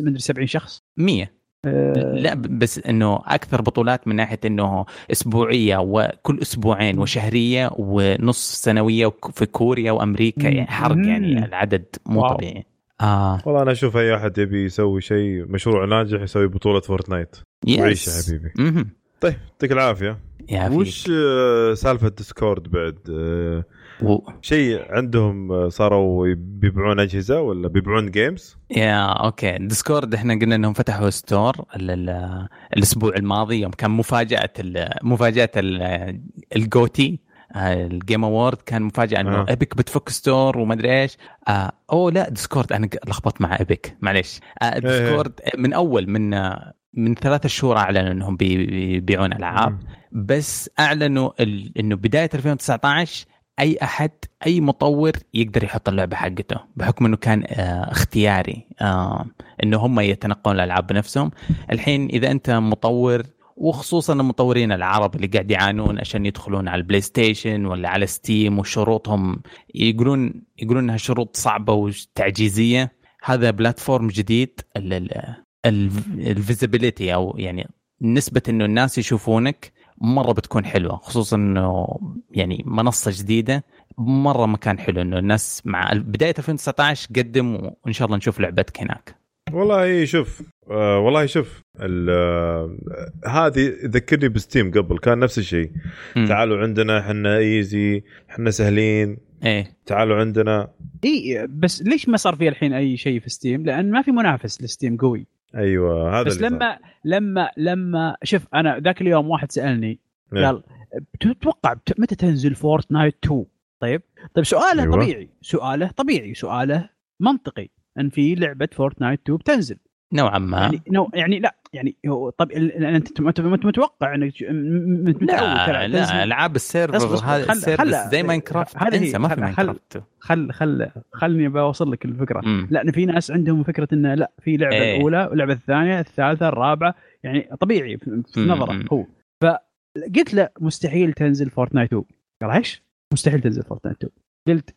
S2: مدري 70 شخص.
S3: 100
S2: آه،
S3: لا بس إنه أكثر بطولات من ناحية إنه أسبوعية وكل أسبوعين وشهرية ونص سنوية في كوريا وأمريكا يعني حرق يعني. العدد مو. طبيعي. آه.
S1: والله أنا أشوف أي أحد يبي يسوي شيء مشروع ناجح يسوي بطولة فورتنايت. وعيش يا حبيبي.
S3: مهم.
S1: طيب يعطيك
S3: العافية.
S1: وش آه، سالفة Discord بعد؟ آه،
S3: و...
S1: شيء عندهم آه، صاروا بيبيعون أجهزة ولا بيبيعون games
S3: yeah okay. Discord إحنا قلنا إنهم فتحوا store ال- ال- الأسبوع الماضي يوم كان مفاجأة ال- مفاجأة ال- ال GOTY. آه، ال Game Award كان مفاجأة إنه
S1: آه.
S3: Epic بتفتح store وما أدري إيش. آه أوه لا Discord. أنا لخبطت مع Epic. معليش. آه Discord من أول من من ثلاثة شهور أعلنوا إنهم بي- بيبيعون ألعاب. بس أعلنوا. إنه بداية 2019 أي أحد أي مطور يقدر يحط اللعبة حقته بحكم إنه كان آه اختياري. آه إنه هم يتنقون الألعاب بنفسهم. الحين إذا أنت مطور وخصوصا المطورين العرب اللي قاعد يعانون عشان يدخلون على ال PlayStation ولا على Steam وشروطهم يقولون يقولون إنها شروط صعبة وتعجيزية. هذا platform جديد ال visibility أو يعني نسبة إنه الناس يشوفونك مرة بتكون حلوة خصوصا إنه يعني منصة جديدة مرة مكان حلو إنه الناس مع بداية 2019 قدم وإن شاء الله نشوف لعبتك هناك.
S1: والله شوف آه والله شوف ال- آه، هذه ذكرني ب Steam قبل كان نفس الشيء. تعالوا عندنا إحنا easy إحنا سهلين
S3: إيه
S1: تعالوا عندنا
S2: إي بس ليش ما صار في الحين أي شيء في Steam؟ لأن ما في منافس ل Steam قوي
S1: أيوه هذا
S2: بس
S1: اللي صار.
S2: لما لما لما شوف أنا ذاك اليوم واحد سألني
S1: إيه.
S2: قال تتوقع متى تنزل Fortnite 2 طيب طيب سؤاله.
S1: أيوة.
S2: طبيعي سؤاله طبيعي سؤاله منطقي أن في لعبة Fortnite 2 بتنزل
S3: نوعا ما
S2: يعني no يعني لا يعني هو طب أنت متوقع إنك
S3: لا لا
S2: ألعاب ال
S3: server
S2: خل-
S3: ال
S2: server
S3: زي Minecraft
S2: هذه
S3: انسى ما في
S2: خل-
S3: ماينكرافت
S2: خل خل خلني بوصل لك الفكرة
S3: مم.
S2: لا في ناس عندهم فكرة انه لا في لعبة.
S3: إيه.
S2: الأولى واللعبه الثانية الثالثة الرابعة يعني طبيعي في نظرة
S3: مم.
S2: هو فقلت له مستحيل تنزل Fortnite 2 قال إيش؟ مستحيل تنزل Fortnite 2 قلت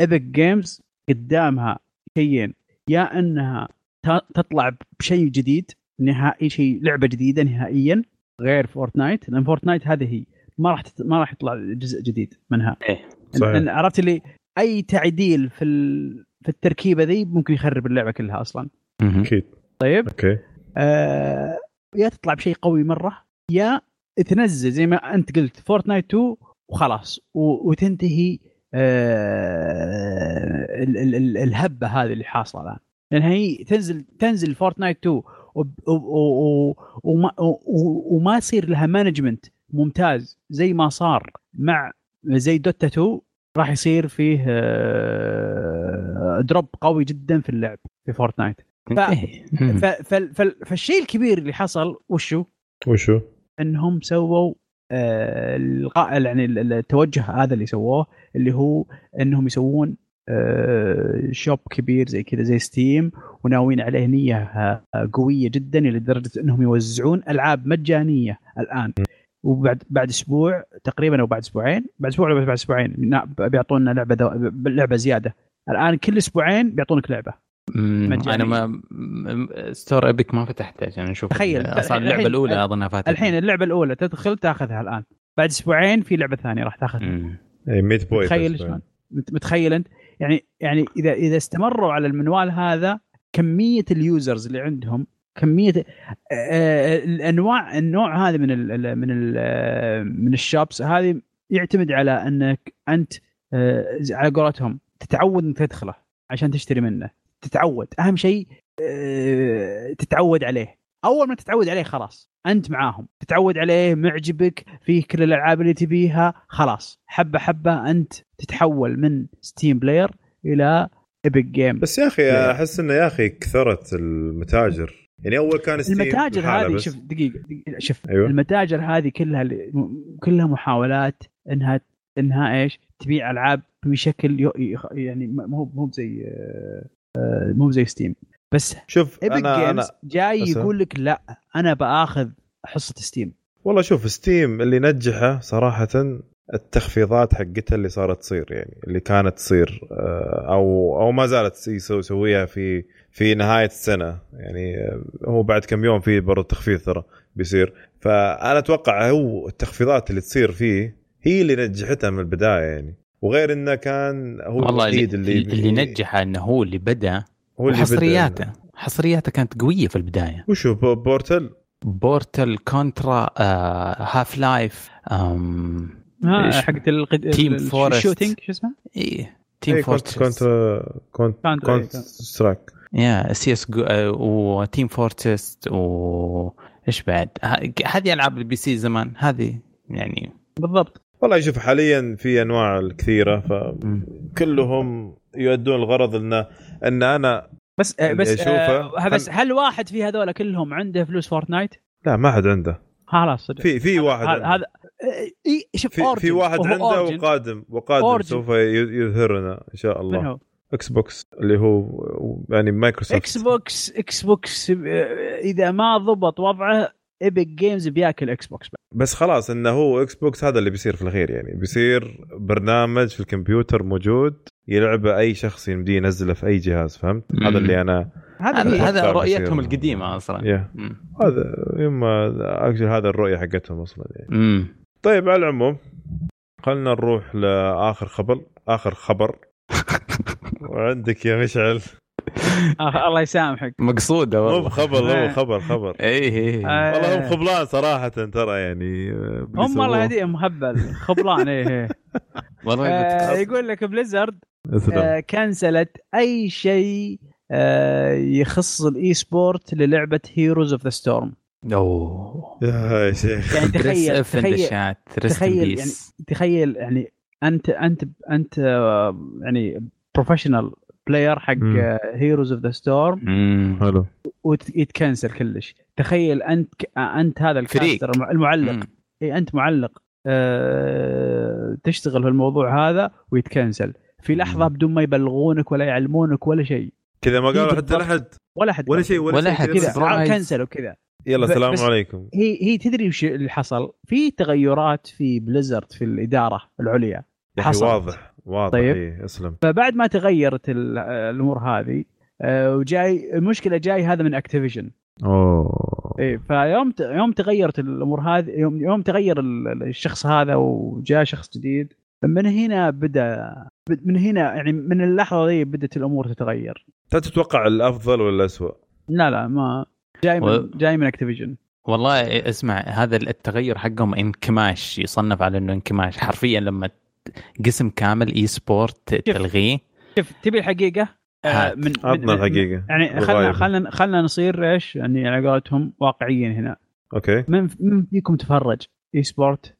S2: Epic Games قدامها شيئين يا أنها ت- تطلع بشيء جديد نهائي شيء لعبة جديدة نهائيا غير Fortnite لأن Fortnite هذه هي ما راح تت... ما راح يطلع جزء جديد منها
S3: إيه.
S1: صحيح.
S2: لأن عرفت اللي أي تعديل في ال... في التركيبة ذي ممكن يخرب اللعبة كلها
S3: أصلا.
S1: أكيد
S2: طيب
S1: okay
S2: آه يا تطلع بشيء قوي مرة يا تنزل زي ما أنت قلت Fortnite 2 وخلاص و... وتنتهي ال... ال... ال... الهبة هذه اللي حاصلة الان لأن هي تنزل تنزل فورتنايت 2 وب... و... و... وما... وما يصير لها management ممتاز زي ما صار مع زي دوتا 2 راح يصير فيه آه، drop قوي جدا في اللعب في فورتنايت. ف... ف... ف... فالشيء الكبير اللي حصل وشو؟
S1: وشو؟
S2: إنهم سووا آه، يعني ال- التوجه هذا اللي سووه اللي هو إنهم يسوون آه، shop كبير زي كذا زي ستيم وناويين عليه نية آه، قوية جدا لدرجة إنهم يوزعون ألعاب مجانية الآن. وبعد بعد أسبوع تقريبا أو بعد أسبوعين بعد أسبوع ولا بعد أسبوعين نا- بيعطونا لعبة. لعبة زيادة. الآن كل أسبوعين بيعطونك لعبة.
S3: أنا ما م- store ايبك ما فتحته عشان أشوف
S2: تخيل.
S3: أصلا
S2: اللعبة
S3: الأولى اظنها فاتت
S2: الحين اللعبة الأولى تدخل تاخذها الآن بعد أسبوعين في لعبة ثانية راح تاخذها.
S1: اي ميت بوي
S2: متخيل شلون؟ مت- متخيل أنت؟ يعني يعني اذا إذا استمروا على المنوال هذا كمية ال users اللي عندهم كميه آه، الانواع النوع هذا من ال من ال من ال shops هذه يعتمد على أنك أنت آه، على قولتهم تتعود إنك تدخله عشان تشتري منه تتعود. أهم شيء آه، تتعود عليه. أول ما تتعود عليه خلاص. أنت معاهم. تتعود عليه معجبك فيه كل الألعاب اللي تبيها خلاص. حبة حبة أنت تتحول من ستيم player إلى ايبك جيمز
S1: بس يا أخي أحس إنه يا أخي كثرت المتاجر. يعني أول كان ستيم
S2: المتاجر هذه. شوف دقيقة, دقيقة شوف.
S1: أيوة.
S2: المتاجر هذه كلها كلها محاولات إنها إنها إيش؟ تبيع ألعاب بشكل يعني مو مو زي آه، مو زي ستيم. بس
S1: شوف
S2: ايبك
S1: أنا
S2: جيمز
S1: أنا
S2: جاي يقول لك لا أنا بآخذ حصة ستيم.
S1: والله شوف ستيم اللي نجحه صراحة التخفيضات حقتها اللي صارت تصير يعني اللي كانت تصير آه، أو أو ما زالت يسوي- يسويها في في نهاية السنة. يعني آه، هو بعد كم يوم في برضه تخفيض ترى بيصير. فأنا أتوقع هو التخفيضات اللي تصير فيه هي اللي نجحتها من البداية يعني. وغير إنه كان هو
S3: والله اللي,
S1: الوحيد
S3: اللي, اللي نجحه إنه هو اللي بدأ
S1: هو اللي
S3: حصرياته
S1: بدأ.
S3: حصرياته كانت قوية في البداية
S1: وشو بورتل
S3: بورتل كونترا آه، هاف لايف.
S2: ها
S3: إيش؟
S2: حقت القد...
S3: تيم فورست.
S2: شو اسمه؟
S3: إيه تيم
S1: إيه، كنت
S3: فورترس
S1: كنت كنت
S2: كونتر-
S1: كنت
S2: إيه،
S1: ستراك
S3: يا سي اس وتيم فورتست و إيش بعد ه- هذه ألعاب ال PC زمان هذه يعني
S2: بالضبط
S1: والله شوف حاليا في أنواع الكثيره
S3: مم.
S1: فكلهم يؤدون الغرض ان إن أنا
S2: بس آه، بس آه بس هل واحد في هذول كلهم عنده فلوس فورتنايت؟
S1: لا ما حد عنده
S2: خلاص صدق
S1: في في واحد
S2: هذا آه، شوف
S1: في, في واحد عنده
S2: Origin.
S1: وقادم وقادم
S2: Origin.
S1: سوف ي- يظهرنا إن شاء
S2: من
S1: الله
S2: هو؟
S1: إكس بوكس اللي هو يعني مايكروسوفت
S2: إكس بوكس إكس بوكس إذا ما ضبط وضعه ايبك جيمز بياكل إكس بوكس
S1: بس خلاص إنه هو إكس بوكس هذا اللي بيصير في الاخير يعني بيصير برنامج في الكمبيوتر موجود يلعبه اي شخص يمديه ينزله في أي جهاز فهمت؟
S3: مم.
S1: هذا اللي أنا
S2: هذا
S3: هذا رؤيتهم. القديمة
S1: أصلا
S3: مم.
S1: هذا يما actually هذا الرؤية حقتهم أصلا يعني
S3: مم.
S1: طيب على العموم خلنا نروح لآخر خبر آخر خبر وعندك يا مشعل
S2: الله يسامحك.
S3: مقصودة
S1: مو
S3: والله
S1: بخبر هو خبر خبر.
S3: إيه إيه
S2: آه.
S1: والله هم خبلان صراحة ترى يعني آه،
S2: هم
S1: بيسووه.
S2: الله يهديهم هبل خبلان إيه إيه.
S3: والله
S2: آه يقول لك بليزرد آه كنسلت أي شيء آه يخص ال e-sport للعبة هيروز اوف ذا ستورم
S3: أوه.
S1: يا شيخ.
S2: يعني تخيل تخيل تخيل يعني تخيل يعني أنت أنت أنت آه، يعني professional player حق. هيروز اوف ذا ستورم
S1: حلو.
S2: ويتكنسل كلش. تخيل أنت ك- أنت هذا ال caster الم- المعلق. اي أنت معلق. آه تشتغل في الموضوع هذا ويتكنسل في لحظة
S1: مم.
S2: بدون ما يبلغونك ولا يعلمونك ولا شيء.
S1: كذا ما قالوا حتى. لحد
S2: ولا حد
S1: ولا. شيء
S3: ولا
S1: ولا
S3: حد.
S1: شيء
S2: كذا. كنسلوا كذا
S1: يلا السلام عليكم.
S2: هي هي تدري وش اللي حصل؟ في تغيرات في بليزرد في الإدارة العليا. حصلت.
S1: واضح. واضح
S2: طيب.
S1: طيب اسلم.
S2: فبعد ما تغيرت ال- الأمور هذه آه، وجاي المشكلة جاي هذا من اكتيفيجن
S1: أوه.
S2: إيه فيوم ت- يوم تغيرت الأمور هذه يوم يوم تغير ال- ال- الشخص هذا وجاء شخص جديد من هنا بدأ بد- من هنا يعني من اللحظة دي بدأت الأمور تتغير.
S1: أنت تتوقع الأفضل ولا الاسوء؟
S2: لا لا ما جاي من
S3: و-
S2: جاي من اكتيفيجن
S3: والله اسمع هذا التغير حقهم إنكماش يصنف على إنه إنكماش حرفيا لما قسم كامل e-sport تلغيه؟
S2: شوف تبي الحقيقة؟ آه،. من
S1: عطنا
S2: من-
S1: الحقيقة.
S2: يعني خلنا. خلنا خلنا نصير إيش؟ يعني على قولتهم واقعيين هنا.
S1: okay.
S2: من من فيكم تفرج e-sport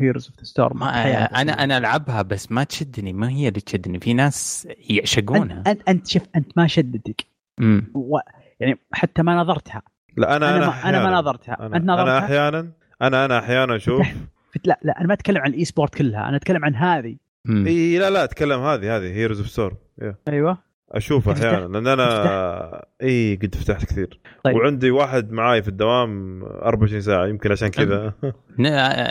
S2: هيروز اوف ذا ستورم
S3: أنا أنا ألعبها بس ما تشدني. ما هي اللي تشدني. في ناس يعشقونها.
S2: انت انت, شوف أنت ما شدتك.
S3: امم
S2: و... يعني حتى ما نظرتها.
S1: لا أنا
S2: أنا
S1: أنا
S2: ما, أنا ما نظرتها.
S1: أنا
S2: أنت
S1: أنا
S2: نظرتها
S1: أحيانا أنا أنا أحيانا أشوف
S2: قلت لا لا أنا ما أتكلم عن ال e-sport كلها أنا أتكلم عن هذه.
S1: إي لا لا أتكلم هذه هذه Heroes of the
S2: Storm
S1: أيوه
S2: أشوف
S1: أحيانا لأن أنا إي قد فتحت كثير
S2: طيب.
S1: وعندي واحد معاي في الدوام 24 ساعة يمكن عشان كذا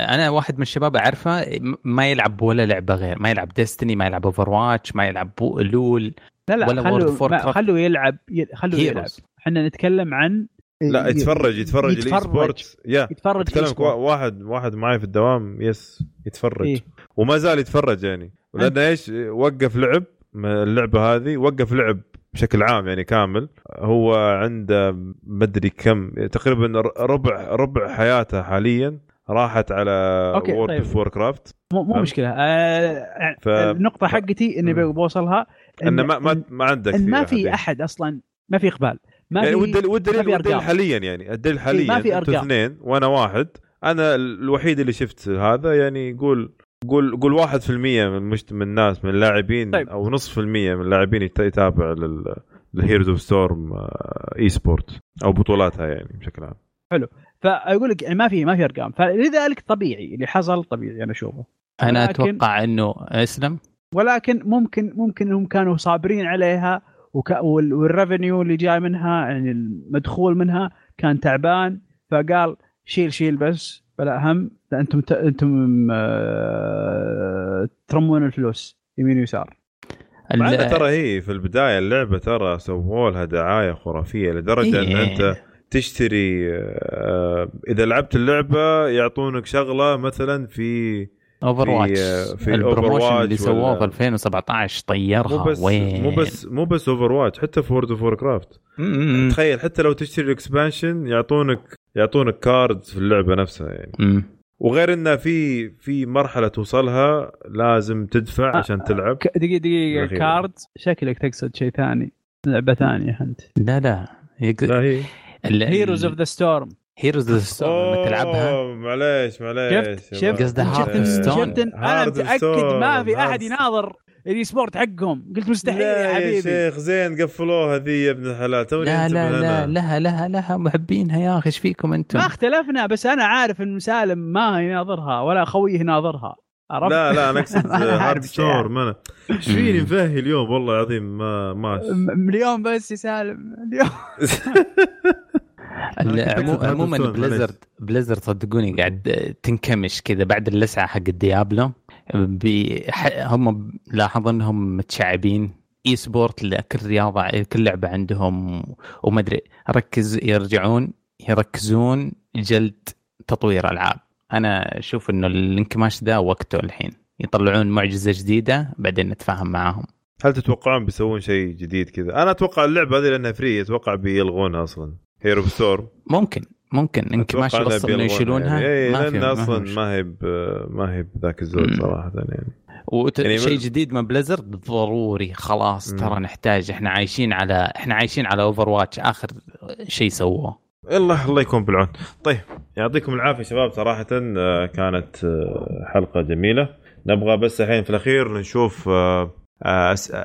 S3: أنا واحد من الشباب أعرفه ما يلعب ولا لعبة غير ما يلعب ديستني ما يلعب اوفر واتش ما يلعب بو- لول
S2: لا لا
S3: ولا of
S2: ما-
S3: Warcraft.
S2: خلوا يلعب ي- خلوا يلعب. إحنا نتكلم عن
S1: لا يتفرج يتفرج
S2: يتفرج.
S1: سبورت يا
S2: يتفرج e-sport.
S1: واحد واحد معاي في الدوام يس يتفرج
S2: إيه.
S1: وما زال يتفرج يعني لأنه إيش وقف لعب اللعبة هذه وقف لعب بشكل عام يعني كامل هو عنده مدري كم تقريبا ربع ربع حياته حاليا راحت على World
S2: طيب.
S1: of Warcraft
S2: مو مو؟ مشكلة آه
S1: ف-
S2: النقطة حقتي
S1: إني.
S2: بوصلها
S1: أنه ما ما ما عنده
S2: إن ما في.
S1: أحد
S2: أصلا ما في إقبال ما
S1: يعني
S2: في
S1: والدليل والدليل. حاليا يعني الدليل
S2: إيه،
S1: حاليا
S2: ما في
S1: أنتوا
S2: أرقام.
S1: اثنين وأنا واحد أنا الوحيد اللي شفت هذا يعني يقول قول قول 1% من. من الناس من اللاعبين
S2: طيب.
S1: أو نصف المية من اللاعبين يت- يتابع لل لل Heroes of the Storm e-sport أو بطولاتها يعني بشكل عام
S2: فأقول لك يعني ما في ما في أرقام فلذلك طبيعي اللي حصل طبيعي أنا
S3: أشوفه
S2: أنا
S3: أتوقع إنه أسلم
S2: ولكن ممكن ممكن إنهم كانوا صابرين عليها وك... وال... وال revenue اللي جاي منها يعني المدخول منها كان تعبان فقال شيل شيل بس بلا هم أنتم ت... أنتم آه... ترمون الفلوس يمين ويسار
S1: مع ترى هي في البداية اللعبة ترى سووا لها دعاية خرافية لدرجة إن
S3: إيه.
S1: أنت تشتري آه، إذا لعبت اللعبة يعطونك شغلة مثلا في
S3: Overwatch
S1: في
S3: ال promotion
S1: Overwatch
S3: اللي سووه في 2017 طيرها.
S1: مو بس
S3: وين؟
S1: مو بس مو بس Overwatch حتى في World of
S3: Warcraft.
S1: تخيل حتى لو تشتري ال expansion يعطونك يعطونك cards في اللعبة نفسها يعني.
S3: مم.
S1: وغير انه في في مرحلة توصلها لازم تدفع
S2: آه،
S1: عشان تلعب.
S2: دقيقه
S1: دقيقة.
S2: card شكلك تقصد شيء ثاني لعبة ثانية أنت.
S3: لا لا.
S1: لا هي
S2: Heroes of the Storm
S3: Heroes of Storm لما تلعبها
S1: معليش معليش
S2: شفت
S1: يا
S2: شفت
S3: قصده
S2: شفت
S3: Hearthstone.
S2: شفت
S1: أنا.
S2: متأكد ما في
S1: أحد.
S2: يناظر ال e-sport حقهم قلت مستحيل يا
S1: يا
S2: حبيبي
S1: شيخ زين قفلوها ذي يا ابن الحلال توني
S3: لا لا لا. لها لها لها محبينها يا أخي إيش فيكم أنتم؟
S2: ما اختلفنا بس أنا عارف إن سالم ما يناظرها ولا خويه يناظرها عرفت؟
S1: لا لا
S2: أنا أقصد
S1: Hearthstone ما أنا إيش فيني مفهي اليوم والله العظيم ما ما
S2: م- مليون بس يا سالم اليوم
S3: عموما Blizzard Blizzard صدقوني قاعد تنكمش كذا بعد اللسعة حق ال Diablo هم لاحظوا إنهم متشعبين. e-sport لكل رياضة كل لعبة عندهم وما أدري ركز يرجعون يركزون جلد تطوير ألعاب. أنا أشوف إنه الانكماش ذا وقته الحين. يطلعون معجزة جديدة بعدين نتفاهم معاهم.
S1: هل تتوقعون بيسوون شيء جديد كذا؟ أنا أتوقع اللعبة هذه لأنها free أتوقع بيلغونها أصلا. Hero Storm
S3: ممكن ممكن. انكماش يوصل إنه يشيلونها؟
S1: يعني.
S3: ما
S1: لأن
S3: ما في أصلا.
S1: ما هي ما هي بذاك الزود. صراحة يعني.
S3: وت...
S1: يعني
S3: شيء جديد من Blizzard ضروري. خلاص
S1: مم.
S3: ترى نحتاج إحنا عايشين على إحنا عايشين على Overwatch آخر شيء سووه.
S1: يلا الله يكون بالعون. طيب يعطيكم العافية شباب. صراحة آه، كانت آه، حلقة جميلة. نبغى بس الحين في الأخير نشوف آه، أس-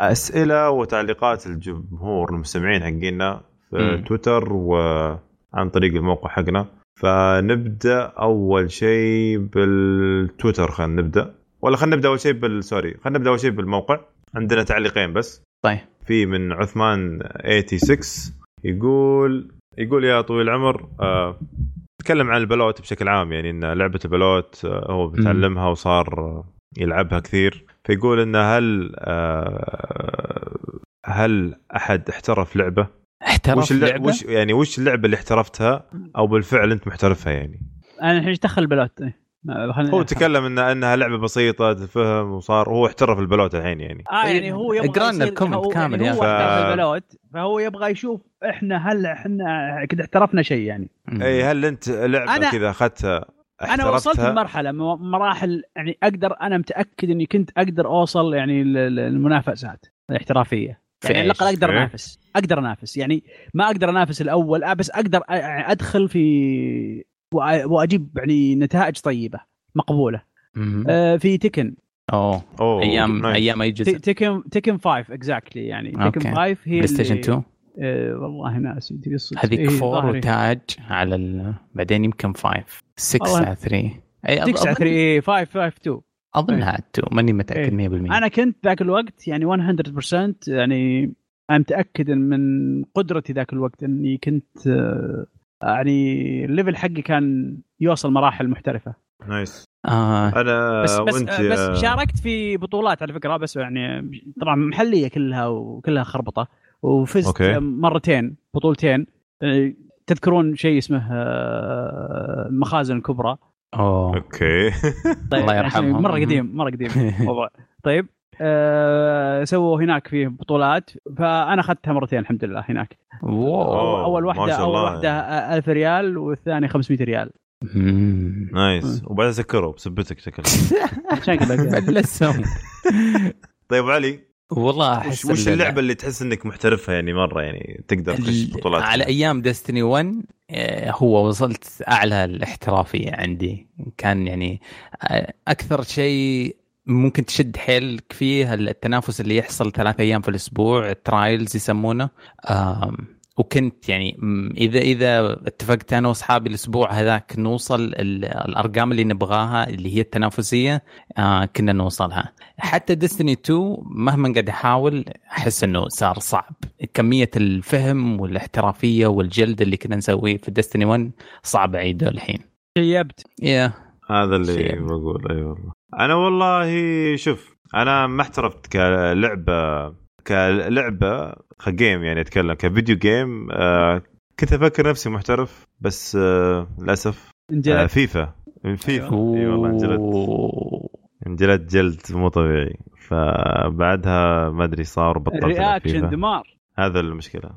S1: أسئلة وتعليقات الجمهور المستمعين حقينا. في
S3: مم.
S1: تويتر وعن طريق الموقع حقنا. فنبدأ أول شيء بالتويتر خلينا نبدأ. ولا خلينا نبدأ أول شيء بال سوري خلينا نبدأ أول شيء بالموقع. عندنا تعليقين بس.
S3: طيب.
S1: في من عثمان 86 يقول يقول يا طويل العمر آه تكلم عن البلوت بشكل عام يعني إن لعبة البلوت آه هو بيتعلمها وصار يلعبها كثير. فيقول إن هل آه هل أحد احترف لعبة؟
S3: احترف
S1: وش اللعبة؟
S3: لعبه
S1: وش يعني وش اللعبة اللي احترفتها أو بالفعل أنت محترفها يعني؟
S2: أنا الحين إيش دخل البلوت إيه.
S1: هو. تكلم ان إنها لعبة بسيطة تفهم وصار هو احترف البلوت الحين يعني
S2: آه يعني هو يبغى
S3: اقرا لنا
S2: يصير-
S3: الكومنت
S2: هو-
S3: كامل
S2: يعني هو
S1: ف-
S2: البلوت فهو يبغى يشوف إحنا هل إحنا كذا احترفنا شيء يعني.
S1: إي هل أنت لعبة
S2: أنا-
S1: كذا أخذتها
S2: أنا وصلت؟ لمرحلة مراحل يعني أقدر أنا متأكد إني كنت أقدر أوصل يعني ل- ل- المنافسات الاحترافية
S3: في
S2: يعني على
S3: الأقل؟
S2: أقدر
S1: إيه.
S2: أنافس أقدر أنافس يعني ما أقدر أنافس الأول آه، بس أقدر أ- أدخل في وأ- وأجيب يعني نتائج طيبة
S3: مقبولة.
S2: آه، في تكن
S1: أوه
S3: أوه
S1: أيام
S3: nice. أيام
S2: أي
S3: جزء
S2: Tekken Tekken 5 exactly يعني. Tekken 5 هي
S3: PlayStation
S2: اللي-
S3: 2
S2: آه، والله ناسي تبي الصدق.
S3: هذيك
S2: إيه،
S3: 4
S2: ظاهري.
S3: وتاج على ال... بعدين يمكن 5 6
S2: والله.
S3: على 3 أي
S2: 6 على 3 إيه، 5 5 2
S3: أظنها 2 ماني متأكد
S2: إيه.
S3: 100%
S2: أنا كنت ذاك الوقت يعني 100% يعني أنا متأكد من قدرتي ذاك الوقت إني كنت آه، يعني ال level حقي كان يوصل مراحل محترفة.
S1: nice.
S3: آه.
S1: أنا
S2: بس بس
S1: وأنت
S2: آه، بس
S1: يا-
S2: شاركت في بطولات على فكرة بس يعني طبعا محلية كلها وكلها خربطة. وفزت
S1: okay.
S2: مرتين بطولتين. آه، تذكرون شيء اسمه المخازن الكبرى؟
S3: أوه.
S1: okay.
S2: طيب
S3: الله
S2: يعني
S3: يرحمهم.
S2: مرة قديم مرة قديم الموضوع. طيب آه سووا هناك فيه بطولات. فأنا أخذتها مرتين الحمد لله هناك.
S3: wow.
S1: أوه،
S2: أول
S1: ما
S2: واحدة
S1: أول.
S2: واحدة آه، 1000 ريال والثانية 500 ريال.
S1: nice. وبعدين سكروا بسبتك شكلك.
S2: شكلك.
S3: بعد لسه
S1: طيب علي.
S3: والله أحس
S1: وش
S3: ال-
S1: اللعبة اللي تحس إنك محترفها يعني مرة يعني تقدر تخش بطولات
S3: على أيام Destiny 1 آه، هو وصلت أعلى الاحترافية عندي. كان يعني آه، أكثر شيء ممكن تشد حيلك فيه التنافس اللي يحصل ثلاث أيام في الأسبوع الترايلز يسمونه. وكنت يعني إذا إذا اتفقت أنا وأصحابي الأسبوع هذاك نوصل ال- الأرقام اللي نبغاها اللي هي التنافسية آه كنا نوصلها. حتى ديستني 2 مهما قاعد احاول أحس إنه صار صعب. كمية الفهم والاحترافية والجلد اللي كنا نسويه في ديستني 1 صعب اعيده الحين.
S2: شيبت.
S3: يا
S1: هذا اللي. بقول أي والله. أنا والله شوف أنا ما احترفت كلعبة كلعبة ك game يعني أتكلم ك video game آه كنت أفكر نفسي محترف بس آه للأسف آه
S2: انجلت
S1: فيفا من فيفا اي والله انجلد
S3: أوه.
S1: انجلد جلد مو طبيعي فبعدها ما أدري صار بطلت ألعب
S2: reaction
S1: FIFA.
S2: دمار
S1: هذا
S2: المشكلة.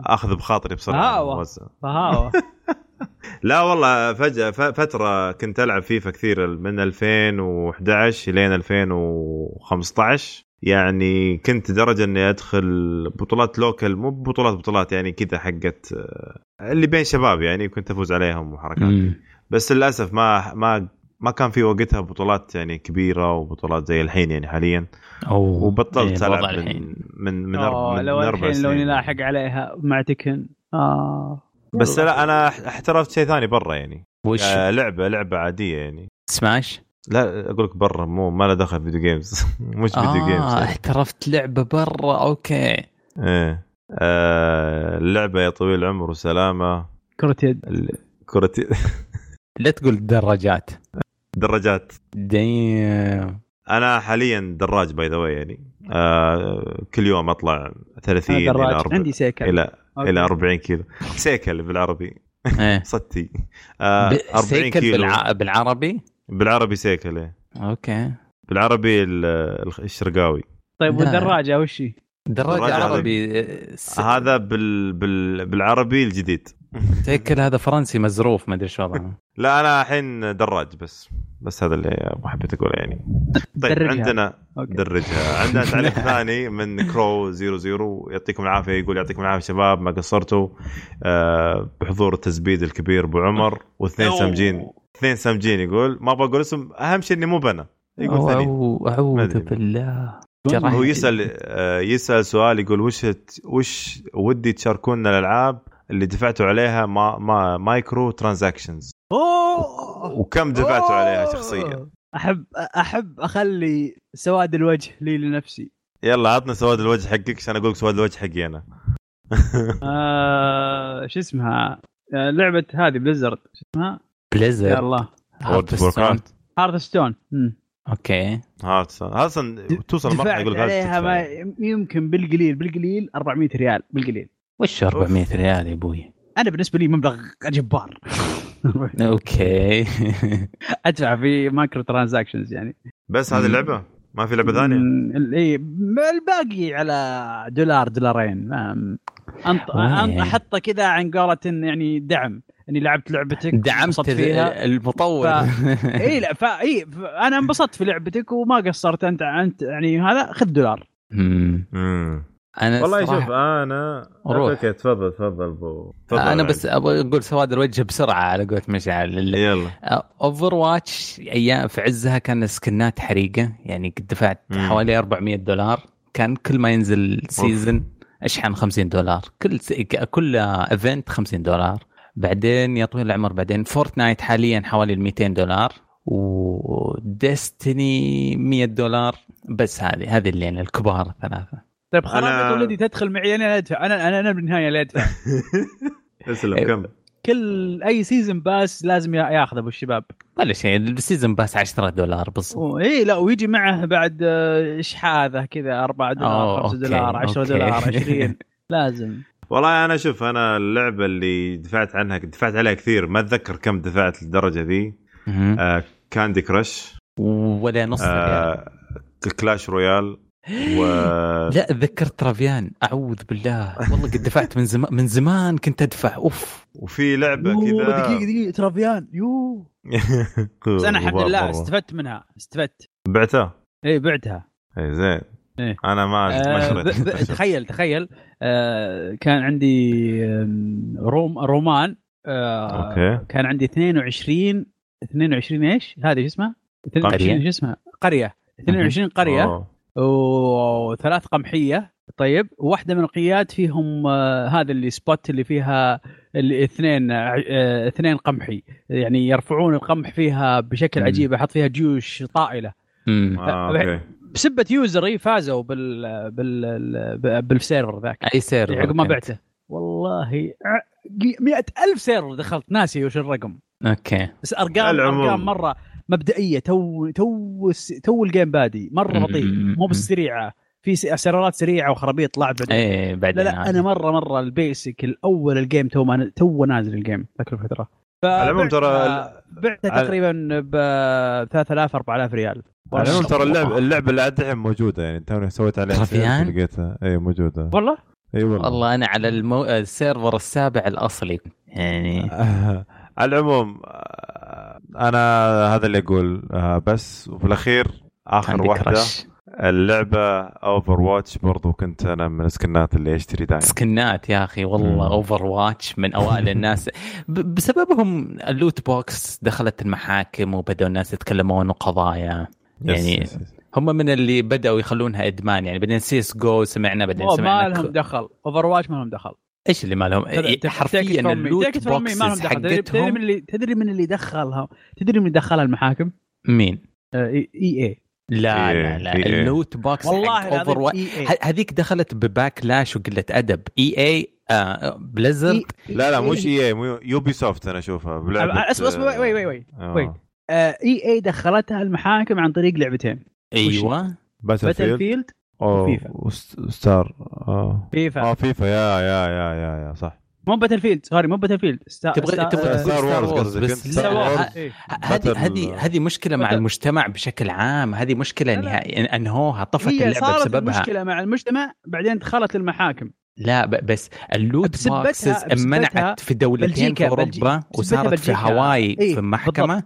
S1: أخذ بخاطري
S2: بسرعة.
S1: موزع.
S2: فهاوة
S1: لا والله فجأة ف- فترة كنت ألعب فيفا كثير من 2011 لين 2015 يعني كنت درجة إني أدخل بطولات لوكال مو بطولات بطولات يعني كذا حقت آه، اللي بين شباب يعني كنت أفوز عليهم وحركات
S3: مم.
S1: بس للأسف ما ما ما كان في وقتها بطولات يعني كبيرة وبطولات زي الحين يعني حاليا
S3: أوه.
S1: وبطلت
S3: إيه،
S1: ألعب
S3: الحين.
S1: من من من, أرب... من,
S2: لو
S1: أربع
S2: الحين لو نلاحق عليها مع تكن آه
S1: بس. لا أنا احترفت شيء ثاني برا يعني
S3: وش
S1: آه لعبة لعبة عادية يعني
S3: سماش؟
S1: لا أقول لك برا مو ما له دخل video games مش
S3: video
S1: games.
S3: احترفت لعبة برا okay.
S1: إيه. آه اللعبة يا طويل العمر وسلامة.
S2: كرة يد.
S1: ال- كرة
S3: لا تقول دراجات.
S1: دراجات.
S3: دايم.
S1: أنا حاليا دراج by the way يعني. آه كل يوم أطلع 30
S2: أنا
S1: إلى
S2: دراج.
S1: 40
S2: عندي سيكل.
S1: إلى
S2: okay.
S1: إلى 40 كيلو. سيكل بالعربي.
S3: إيه.
S1: صتي آه
S3: ب-
S1: 40
S3: سيكل
S1: كيلو.
S3: بالع... بالعربي؟
S1: بالعربي سيكل إيه.
S3: okay
S1: بالعربي ال- ال- الشرقاوي
S2: طيب
S3: لا.
S2: والدراجة وش هي؟
S3: دراجة
S1: دراجة
S3: عربي آه، س-
S1: هذا بال... بال... بالعربي الجديد
S3: سيكل هذا فرنسي مزروف ما أدري شو وضعه
S1: لا أنا الحين دراج بس بس هذا اللي حبيت اقوله يعني طيب
S2: درجها.
S1: عندنا
S2: أوكي.
S1: درجها عندنا تعليق ثاني من كرو 00 يعطيكم العافية يقول يعطيكم العافية شباب ما قصرتوا آه بحضور التزبيد الكبير أبو عمر واثنين
S2: أوه.
S1: اثنين سامجين يقول ما بقول اسم أهم شيء إني مو بنا. يقول ثاني. أعوذ.
S3: بالله.
S2: هو
S1: يسأل آه، يسأل سؤال يقول وش وش ودي تشاركونا الألعاب اللي دفعتوا عليها ما ما micro
S2: transactions؟
S1: وكم دفعتوا عليها شخصيا؟
S2: أحب أحب أخلي سواد الوجه لي لنفسي.
S1: يلا عطنا سواد الوجه حقك عشان أقول لك سواد الوجه حقي أنا.
S2: آه شو اسمها؟ آه، لعبة هذه Blizzard شو اسمها؟
S3: بليزر
S2: الله Warcraft Hearthstone
S3: okay.
S1: Hearthstone Hearthstone توصل مرحله يقول لك
S2: عليها ما. يمكن بالقليل. بالقليل 400 ريال. بالقليل.
S3: وش 400 ريال يا أبوي؟
S2: أنا بالنسبة لي مبلغ جبار.
S3: okay.
S2: أدفع في micro transactions يعني.
S1: بس هذه اللعبه ما في
S2: لعبة ثانية؟ إي الباقي على دولار دولارين؟ أنط... أحطه كذا عن قولة يعني دعم. اني لعبت لعبتك
S3: دعمت
S2: فيها.
S3: المطور.
S2: اي لا فا اي ف... أنا انبسطت في لعبتك وما قصرت. انت أنت يعني هذا خذ دولار.
S3: مم.
S1: امم
S3: أنا
S1: والله
S3: الصراحة-
S1: شوف أنا
S3: روح.
S1: okay تفضل تفضل ابو تفضل
S3: أنا
S1: عادي.
S3: بس أبغى أقول سواد الوجه بسرعة على قولة مشعل.
S1: يلا.
S3: Overwatch أيام في عزها كان سكنات حريقة. يعني قد دفعت
S1: مم.
S3: حوالي 400 دولار. كان كل ما ينزل season أشحن 50 دولار. كل س... كل event 50 دولار. بعدين يا طويل العمر بعدين Fortnite حاليا حوالي ال 200 دولار و Destiny 100 دولار بس هذه هذه اللي يعني الكبار الثلاثة.
S2: طيب
S1: أنا-
S2: خرابيط ولدي تدخل معي أنا أدفع أنا أنا أنا بالنهايه اللي أدفع.
S1: اسلم
S3: أيوة.
S1: كم
S2: كل أي season pass لازم يا- ياخذ أبو الشباب.
S3: ولا شيء ال season pass 10 دولار بالضبط
S2: اي لا ويجي معه بعد آه، اشحاذه كذا 4 دولار
S3: أوه،
S2: 5
S3: okay،
S2: دولار 10
S3: okay.
S2: دولار 20 لازم.
S1: والله أنا شوف أنا اللعبة اللي دفعت عنها دفعت عليها كثير ما أتذكر كم دفعت للدرجة ذي. آه Candy Crush
S3: ولا نص ريال.
S1: آه Clash Royale و
S3: لا تذكرت Travian أعوذ بالله. والله قد دفعت من زمان من زمان كنت أدفع. أوف.
S1: وفي
S2: لعبة
S1: كذا.
S2: دقيقة دقيقة Travian يو بس أنا الحمد لله. استفدت منها. استفدت.
S1: بعتها؟
S2: اي بعتها.
S1: اي زين.
S2: إيه.
S1: أنا ما
S2: آه تخيل تخيل آه كان عندي روم Roman آه
S1: okay
S2: كان عندي 22 22 إيش؟ هذه شو اسمها؟ 22 شو اسمها؟ قرية 22
S1: قرية.
S2: وثلاث قمحية طيب وواحدة من القريات فيهم آه هذا اللي spot اللي فيها اللي اثنين آه اثنين قمحي يعني يرفعون القمح فيها بشكل. عجيب أحط فيها جيوش
S3: طائلة.
S1: آه، بسبة
S2: user ي فازوا بال بال بال server ذاك.
S3: أي server
S2: عقب ما. بعته. والله مئة ألف server دخلت. ناسي وش الرقم.
S3: okay.
S2: بس أرقام
S1: العموم.
S2: أرقام مرة مبدئية. تو تو تو ال game بادي.
S3: مرة.
S2: بطيء. مو بالسريعه في س- سيرفرات سريعة وخرابيط طلعت بعدين
S3: إيه
S2: لا
S3: بعدين
S2: لا أنا مرة مرة ال basic الأول ال game تو ما تو نازل ال game ذاك الفترة.
S1: على العموم ترى
S2: بعتها
S1: على-
S2: تقريبا ب 3000 4000 ريال.
S1: على العموم ترى اللعبه. اللعبة اللي عاد الحين موجودة يعني. توني سويت عليها؟ لقيتها اي موجودة.
S2: والله؟
S1: اي والله.
S3: والله أنا على المو... ال server السابع الأصلي. يعني
S1: على العموم أنا هذا اللي أقول. آه، بس وفي
S3: الأخير
S1: آخر
S3: واحدة
S1: crash. اللعبة Overwatch برضو كنت أنا من السكنات اللي أشتري دائما
S3: سكنات يا أخي والله. Overwatch من أوائل الناس. ب- بسببهم ال loot box دخلت المحاكم وبدأوا الناس يتكلمون وقضايا. يعني هم من اللي بدأوا يخلونها إدمان يعني بعدين سيس جو سمعنا بعدين
S2: ما
S3: سمعنا
S2: لهم
S3: ك-
S2: دخل. Overwatch ما لهم دخل.
S3: إيش اللي ما لهم؟ حرفيا.
S2: ال loot ما لهم
S3: boxes
S2: دخل. تدري- من اللي تدري من اللي دخلها تدري من اللي دخلها المحاكم؟
S3: مين؟
S2: اي إي
S3: لا لا
S1: EA.
S3: لا
S1: EA.
S3: ال loot
S2: box
S3: والله
S2: Overwatch.
S3: هذيك دخلت ب backlash وقلة أدب. EA Blizzard
S1: لا لا مش EA. مو Ubisoft أنا أشوفها.
S2: اسمع اسمع وي وي وي
S1: آه.
S2: وي إي إي دخلتها المحاكم عن طريق لعبتين.
S3: أيوه.
S1: باتل
S2: باتل
S1: فيلد
S2: وفيفا.
S1: ستار. آه.
S2: فيفا.
S1: آه فيفا. يا يا يا يا يا صح.
S2: مو باتل فيلد سوري مو باتل فيلد.
S3: تبغى. تبغى
S2: آه،
S1: Star
S3: Wars
S1: قصدك.
S3: هذه هذه هذه مشكلة مع المجتمع بشكل عام. هذه مشكلة إنهوها طفت
S2: هي
S3: اللعبة
S2: صارت
S3: بسببها.
S2: المشكلة مع المجتمع بعدين دخلت للمحاكم
S3: لا بس
S2: ال
S3: loot
S2: boxes
S3: منعت في دولتين في أوروبا
S2: بلجيكا.
S3: وصارت في
S2: بلجيكا.
S3: هاواي
S2: إيه،
S3: في محكمة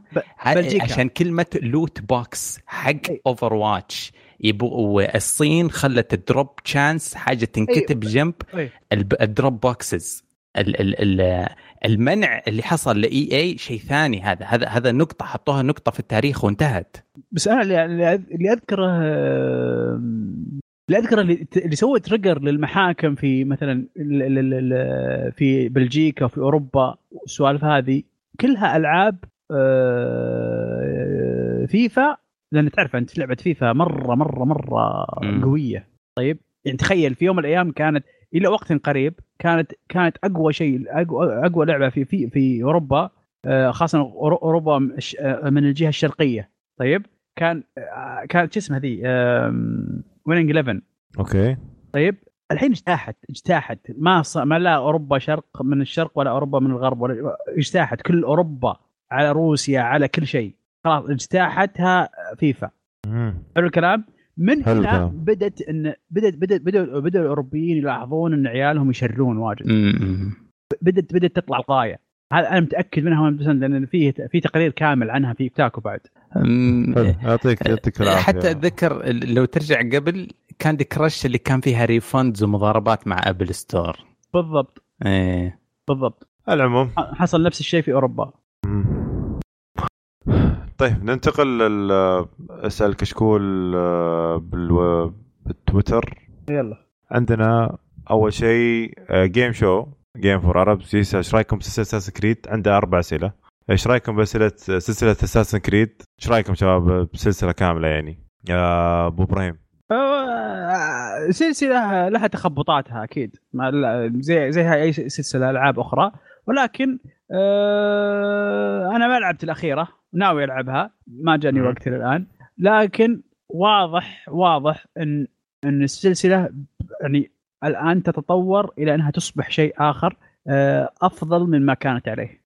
S2: بلجيكا.
S3: عشان كلمة loot box حق
S2: إيه.
S3: Overwatch يبغوا الصين خلت ال drop chance حاجة تنكتب جنب
S2: إيه.
S3: الب- ال drop boxes ال ال ال المنع اللي حصل لاي اي شيء ثاني هذا هذا هذا نقطة حطوها نقطة في التاريخ وانتهت
S2: بس أنا اللي أذكره اللي اذكره اللي, اللي سوى trigger للمحاكم في مثلا في بلجيكا وفي أوروبا والسوالف هذه كلها ألعاب آه، فيفا لأن تعرف أنت لعبة فيفا مرة مرة مرة
S3: مم.
S2: قوية. طيب يعني تخيل في يوم من الأيام كانت إلى وقت قريب كانت كانت أقوى شيء اقوى, أقوى لعبة في في في أوروبا آه، خاصة أوروبا آه، من الجهة الشرقية. طيب كان كانت شو اسمها ذي؟ Winning 11
S1: أوكي.
S2: طيب الحين اجتاحت اجتاحت. ما ص... ما لا أوروبا شرق من الشرق ولا أوروبا من الغرب ولا اجتاحت كل أوروبا على روسيا على كل شيء. خلاص اجتاحتها فيفا. حلو الكلام؟ من هنا. بدت ان بدت بدت بدأوا بدأوا الأوروبيين يلاحظون إن عيالهم يشرون واجد.
S3: م-م.
S2: بدت بدت تطلع القضية هذا أنا متأكد منها 100% لأن في في تقرير كامل عنها في Kotaku بعد.
S3: م-
S1: حلو. يعطيك يعطيك العافية.
S3: حتى أتذكر لو ترجع قبل Candy Crush اللي كان فيها refunds ومضاربات مع App Store.
S2: بالضبط.
S3: إيه.
S2: بالضبط.
S1: العموم.
S2: حصل نفس الشيء في
S1: أوروبا. طيب ننتقل لل أسأل كشكول آه، بالتويتر.
S2: يلا.
S1: عندنا أول شيء Game Show Game Four يسال إيش رأيكم بسلسله Assassin's Creed عنده أربع أسئلة. إيش رأيكم بسلسلة سلسلة Assassin's Creed إيش رأيكم شباب بسلسلة كاملة يعني؟ يا أبو إبراهيم.
S2: آه، سلسلة لها تخبطاتها أكيد. زي زي أي سلسلة ألعاب أخرى. ولكن آه، أنا ما لعبت الأخيرة. ناوي ألعبها. ما جاني. وقت الان لكن واضح واضح إن إن السلسلة يعني الآن تتطور إلى أنها تصبح شيء آخر آه، أفضل مما كانت عليه.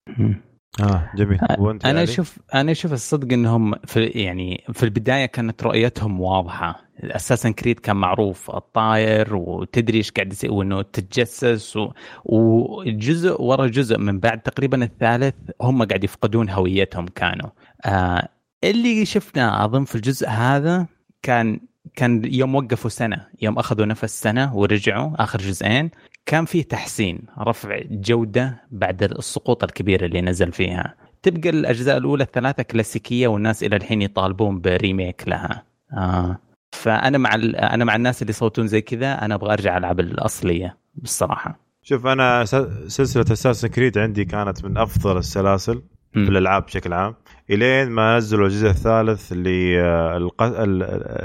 S1: آه جميل.
S3: وأنت
S1: أنا؟
S3: أشوف أنا أشوف الصدق إنهم في يعني في البداية كانت رؤيتهم واضحة. أساسا كريد كان معروف الطاير وتدري إيش قاعد يصير وإنه تتجسس و... وجزء ورا جزء من بعد تقريبا الثالث هم قاعد يفقدون هويتهم كانوا. آه اللي شفناه أظن في الجزء هذا كان كان يوم وقفوا سنة يوم أخذوا نفس سنة ورجعوا آخر جزئين كان في تحسين رفع جودة بعد السقوط الكبير اللي نزل فيها تبقى الأجزاء الأولى الثلاثة كلاسيكية والناس إلى الحين يطالبون بريميك لها آه. فأنا مع ال- أنا مع الناس اللي يصوتون زي كذا أنا أبغى أرجع ألعب الأصلية بالصراحة
S1: شوف أنا سلسلة Assassin's Creed عندي كانت من أفضل السلاسل في. الألعاب بشكل عام إلين ما نزلوا الجزء الثالث اللي الق- ال-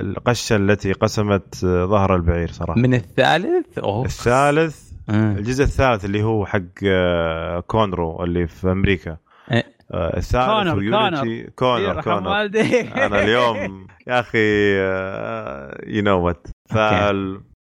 S1: القشة التي قسمت ظهر البعير صراحة.
S3: من الثالث؟ اوه
S1: الثالث
S3: آه.
S1: الجزء الثالث اللي هو حق آه، كونرو اللي في أمريكا.
S3: إيه.
S1: آه، الثالث
S2: كونر،
S1: و Unity كونر.
S2: يرحم
S1: كونر.
S2: والدي
S1: أنا اليوم يا أخي you know what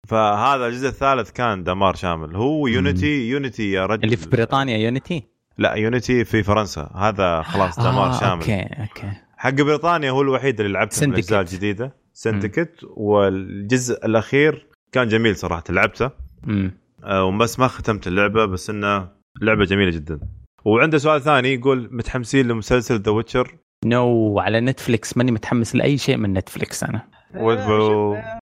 S1: فهذا الجزء الثالث كان دمار شامل. هو Unity Unity يا رجل.
S3: اللي في بريطانيا Unity
S1: لا Unity في فرنسا. هذا خلاص دمار
S3: آه،
S1: شامل.
S3: okay okay.
S1: حق بريطانيا هو الوحيد اللي لعبته في. الأجزاء الجديدة. Syndicate والجزء الأخير كان جميل صراحة لعبته.
S3: امم
S1: آه، وبس ما ختمت اللعبة بس إنه لعبة جميلة جدا. وعنده سؤال ثاني يقول متحمسين لمسلسل The Witcher
S3: no على نتفليكس ماني متحمس لأي شيء من نتفليكس أنا.
S1: و...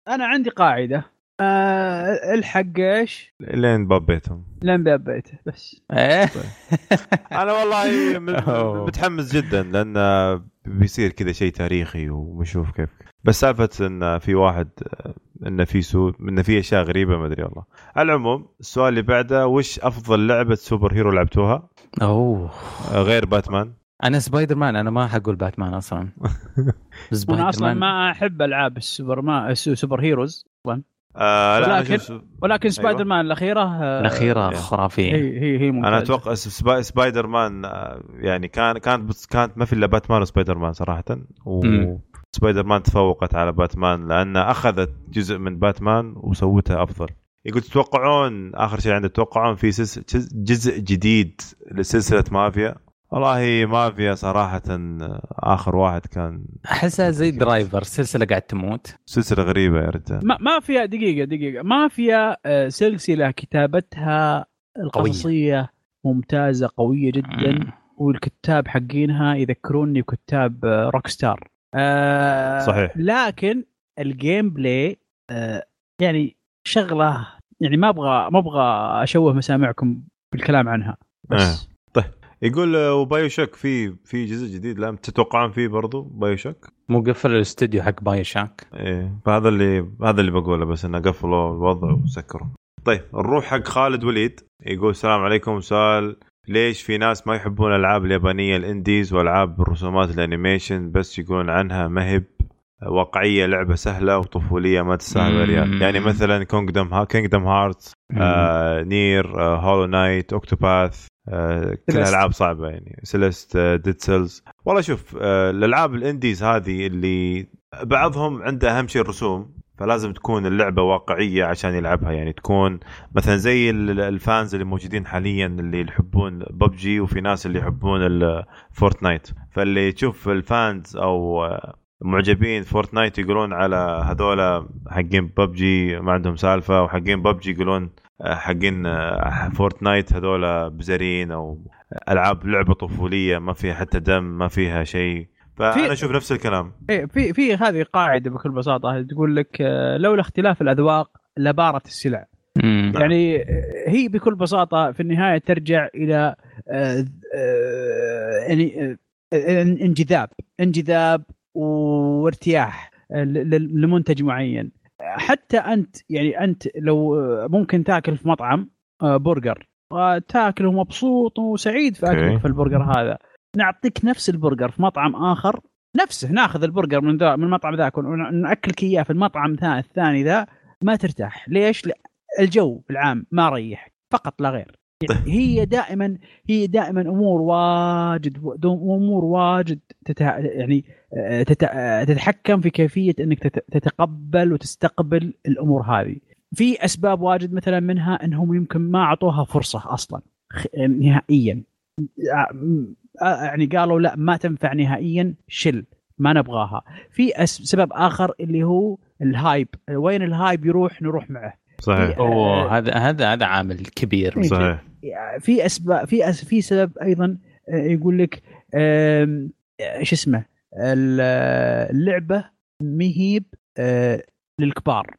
S2: أنا عندي قاعدة. آه الحق إيش؟
S1: لين باب بيتهم
S2: لين باب بيته بس.
S3: إيه؟
S1: أنا والله. متحمس جدا لأن بيصير كذا شيء تاريخي وبنشوف كيف. بس سالفة إن في واحد إن في سوء إن في أشياء غريبة ما أدري والله. على العموم السؤال اللي بعده وش أفضل لعبة superhero لعبتوها؟ أوه. غير باتمان.
S3: أنا سبايدر مان أنا ما حقول باتمان
S2: أصلا. أنا
S3: أصلا.
S2: ما أحب ألعاب السوبر ما superheroes. أصلا
S1: آه لا
S2: ولكن- ولكن سبايدر
S1: أيوة.
S2: مان الأخيرة آه،
S3: الأخيرة
S1: إيه.
S3: خرافية
S2: هي هي هي ممتازة
S1: أنا أتوقع سبا... سبايدر مان آه، يعني كان كانت بس كانت ما في إلا باتمان وسبايدر مان
S3: صراحة.
S1: وسبايدر مان تفوقت على باتمان لأنها أخذت جزء من باتمان وسوتها أفضل يقول تتوقعون آخر شيء عنده تتوقعون في سلس... جز- جزء جديد لسلسلة مافيا والله مافيا صراحة آه، آخر واحد كان
S3: أحسها زي Driver سلسلة قاعد تموت.
S1: سلسلة غريبة يا رجال.
S2: ما ما فيها دقيقة دقيقة. ما فيها آه، سلسلة كتابتها القصصية ممتازة قوية جدا.
S3: مم.
S2: والكتاب حقينها يذكروني بكتاب آه، Rockstar آه
S1: صحيح.
S2: لكن ال gameplay آه يعني شغلة يعني ما أبغى ما أبغى أشوه مسامعكم بالكلام عنها. بس
S1: يقول آه، و BioShock في في جزء جديد لا تتوقعون فيه برضو BioShock
S3: مو قفل الاستوديو حق BioShock
S1: إيه فهذا اللي هذا اللي بقوله بس إنه قفلوا الوضع وسكروا. طيب نروح حق خالد وليد يقول السلام عليكم سؤال ليش في ناس ما يحبون الألعاب اليابانية ال indies والعاب الرسومات ال animation بس يقولون عنها مهب؟ واقعية لعبة سهلة وطفولية ما تستاهل. ريال يعني مثلا Kingdom ها Kingdom Hearts آه Nier آه Hollow Knight Octopath آه كل
S2: Celeste.
S1: ألعاب صعبة يعني. Celeste آه Dead Cells والله شوف آه الألعاب ال indies هذه اللي بعضهم عنده أهم شيء الرسوم فلازم تكون اللعبة واقعية عشان يلعبها. يعني تكون مثلا زي ال- ال fans اللي موجودين حاليا اللي يحبون ببجي وفي ناس اللي يحبون ال Fortnite فاللي تشوف ال fans أو آه، معجبين Fortnite يقولون على هذولا حقين ببجي ما عندهم سالفة وحقين ببجي يقولون آه، حقين آه، Fortnite هذولا بزرين أو ألعاب لعبة طفولية ما فيها حتى دم ما فيها شيء. فأنا
S2: في-
S1: أشوف نفس الكلام.
S2: إيه في في هذه قاعدة بكل بساطة تقول لك آه، لولا اختلاف الأذواق لبارت السلع.
S3: مم.
S2: يعني هي بكل بساطة في النهاية ترجع إلى يعني انجذاب. انجذاب وارتياح آه، لمنتج معين حتى أنت يعني أنت لو آه، ممكن تاكل في مطعم آه، برجر وتاكل ومبسوط وسعيد في
S1: أكلك.
S2: في البرجر هذا نعطيك نفس البرجر في مطعم آخر نفسه ناخذ البرجر من ذا من المطعم ذاك وناكلك إياه في المطعم الثاني ذا ما ترتاح ليش؟ الجو العام ما ريح فقط لا غير هي دائما هي دائما أمور واجد أمور واجد تتع... يعني آه، تت... آه، تتحكم في كيفية إنك تت... تتقبل وتستقبل الأمور هذه. في أسباب واجد مثلا منها إنهم يمكن ما أعطوها فرصة أصلا خ- نهائيا. آه، يعني قالوا لا ما تنفع نهائيا شل ما نبغاها. في أس- سبب آخر اللي هو ال hype. وين ال hype يروح؟ نروح معه.
S1: صحيح.
S3: أوه هذا هذا هذا عامل كبير.
S2: إيه.
S1: صحيح.
S2: في أسباب في أس في سبب أيضا آه، يقول لك آم، آه، شو اسمه ال- اللعبة مهيب آه، للكبار.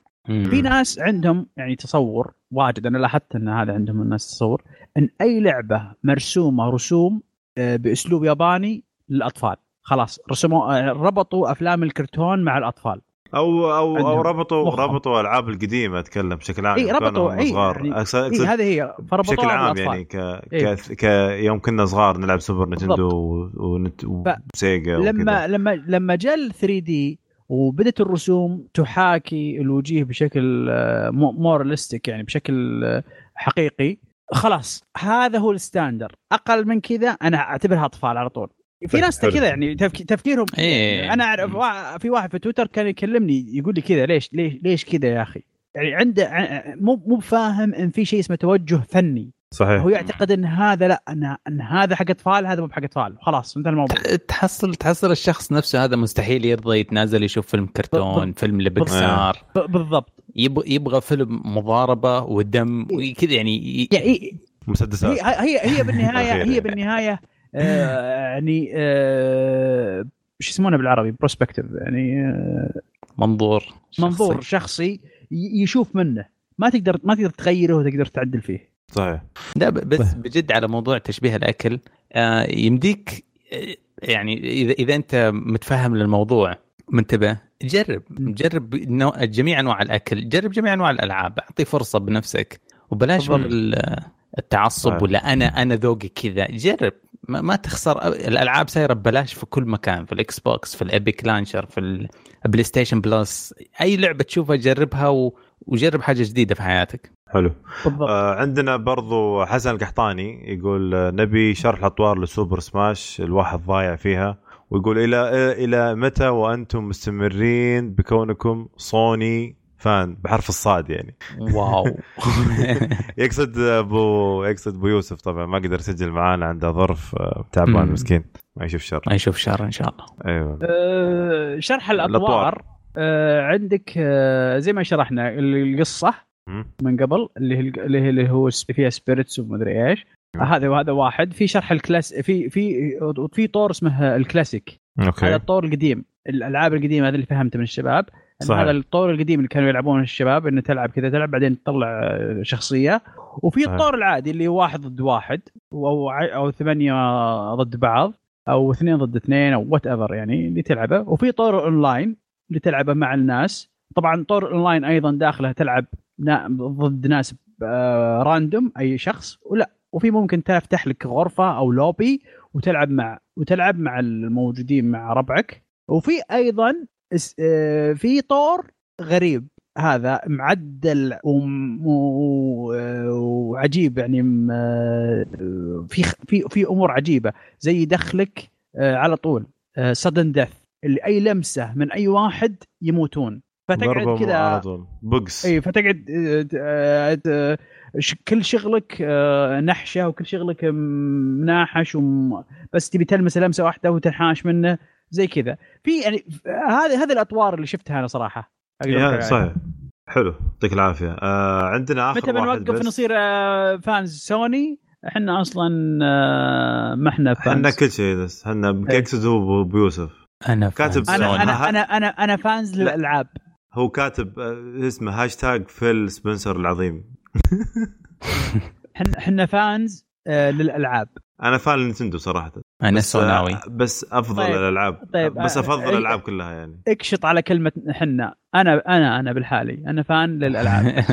S2: في ناس عندهم يعني تصور واجد أنا لاحظت إن هذا عندهم الناس تصور إن أي لعبة مرسومة رسوم بأسلوب ياباني للأطفال. خلاص رسموا ربطوا أفلام الكرتون مع
S1: الأطفال. أو أو
S2: أو
S1: ربطوا
S2: مخهم.
S1: ربطوا ألعاب القديمة أتكلم بشكل عام
S2: إي،
S1: يوم
S2: ربطوا، إي،
S1: صغار
S2: يعني- إيه هذه هي
S1: بشكل عام. يعني ك...
S2: إيه.
S1: ك... ك يوم كنا صغار نلعب Super Nintendo. ونت... و Sega
S2: لما لما لما جاء ال 3D وبدت الرسوم تحاكي الوجيه بشكل more realistic يعني بشكل آه، حقيقي خلاص هذا هو ال standard أقل من كذا أنا أعتبرها أطفال على طول في
S1: طيب،
S2: ناس
S1: حلو.
S2: كذا يعني تفك- تفكيرهم
S3: إيه.
S2: أنا أعرف في واحد في تويتر كان يكلمني يقول لي كذا ليش ليش ليش كذا يا أخي؟ يعني عنده مو مو فاهم إن في شيء اسمه توجه فني.
S1: صحيح.
S2: هو يعتقد إن هذا لأ إن, إن هذا حق اطفال هذا مو بحق اطفال. خلاص انتهى الموضوع.
S3: تحصل تحصل الشخص نفسه هذا مستحيل يرضى يتنازل يشوف فيلم كرتون فيلم لبكسار
S2: ب- بالضبط.
S3: يبغى يبغى فيلم مضاربة ودم وكذا يعني ي-
S2: يعني
S1: مسدسات.
S2: هي هي هي
S1: بالنهاية.
S2: هي بالنهاية آه يعني آه شو يسمونه بالعربي؟ بروسبكتيف يعني آه
S3: منظور شخصي.
S2: منظور شخصي يشوف منه. ما تقدر ما تقدر تغيره وتقدر تعدل فيه.
S1: صحيح.
S3: لا بس بجد على موضوع تشبيه الأكل آه، يمديك آه، يعني إذا إذا أنت متفهم للموضوع منتبه جرب جرب نوع جميع أنواع الأكل جرب جميع أنواع الألعاب أعطي فرصة بنفسك وبلاش التعصب. ولا أنا أنا ذوقي كذا جرب. ما, ما تخسر. أ- الألعاب صايره ببلاش في كل مكان في ال Xbox في ال Epic Launcher في ال PlayStation Plus. أي لعبة تشوفها جربها و... وجرب حاجة جديدة في حياتك.
S1: حلو.
S2: بالضبط.
S1: آه عندنا برضو حسن القحطاني يقول آه، نبي شرح الأطوار ل Super Smash الواحد ضايع فيها ويقول إلى إلى متى وأنتم مستمرين بكونكم صوني fan بحرف الصاد يعني.
S3: واو.
S1: يقصد أبو يقصد أبو يوسف طبعا ما قدر يسجل معانا عنده ظرف آه، تعبان. مسكين ما يشوف شر.
S3: ما يشوف شر إن شاء الله.
S1: أيوه.
S2: آه شرح.
S1: الأطوار.
S2: آه عندك آه زي ما شرحنا ال-
S1: القصة.
S2: من قبل اللي هي اللي هو فيها spirits ومدري إيش.
S1: مم.
S2: هذا وهذا واحد. في شرح ال class في في في طور اسمه الكلاسيك. هذا
S1: okay
S2: الطور القديم الألعاب القديمة هذا اللي فهمته من الشباب.
S1: صحيح.
S2: هذا الطور القديم اللي كانوا يلعبونه الشباب إنه تلعب كذا تلعب بعدين تطلع آه، شخصية. وفي. الطور العادي اللي واحد ضد واحد أو أو ثمانية ضد بعض أو اثنين ضد اثنين أو whatever يعني اللي تلعبه. وفي طور اونلاين اللي تلعبه مع الناس. طبعا طور اونلاين أيضا داخله تلعب ضد ناس آه، random أي شخص. ولا وفي ممكن تفتح لك غرفة أو لوبي وتلعب مع وتلعب مع الموجودين مع ربعك. وفي أيضا آه، في طور غريب. هذا معدل آه، وعجيب يعني آه، في في في أمور عجيبة زي يدخلك آه، على طول sudden death اللي أي لمسة من أي واحد يموتون. فتقعد كذا
S1: على طول. بوكس
S2: اي فتقعد آه، آه، كل شغلك آه، نحشة وكل شغلك مناحش وم... بس تبي تلمس لمسة واحدة وتنحاش منه. زي كذا. في يعني هذه هذه الأطوار اللي شفتها أنا
S1: صراحة.
S2: عليها.
S1: صحيح. حلو. يعطيك العافية. آه عندنا آخر
S2: متى بنوقف. نصير آه، fans Sony إحنا أصلا آه، ما إحنا
S1: إحنا
S2: fans
S1: كل شيء بس. إحنا
S2: إيه.
S1: يقصد هو ابو يوسف
S3: أنا
S1: كاتب. أنا.
S2: أنا أنا أنا أنا fans
S1: لا.
S2: للألعاب.
S1: هو كاتب آه، اسمه هاشتاج فيل سبنسر العظيم.
S2: إحنا إحنا fans آه، للألعاب.
S1: أنا fan Nintendo صراحة.
S3: أنا
S1: بس
S3: سوناوي.
S1: بس أفضل
S2: طيب.
S1: الألعاب.
S2: طيب،
S1: بس
S2: آه، أفضل
S1: الألعاب كلها يعني.
S2: اكشط على كلمة حنا. أنا أنا أنا بالحالي. أنا fan للألعاب.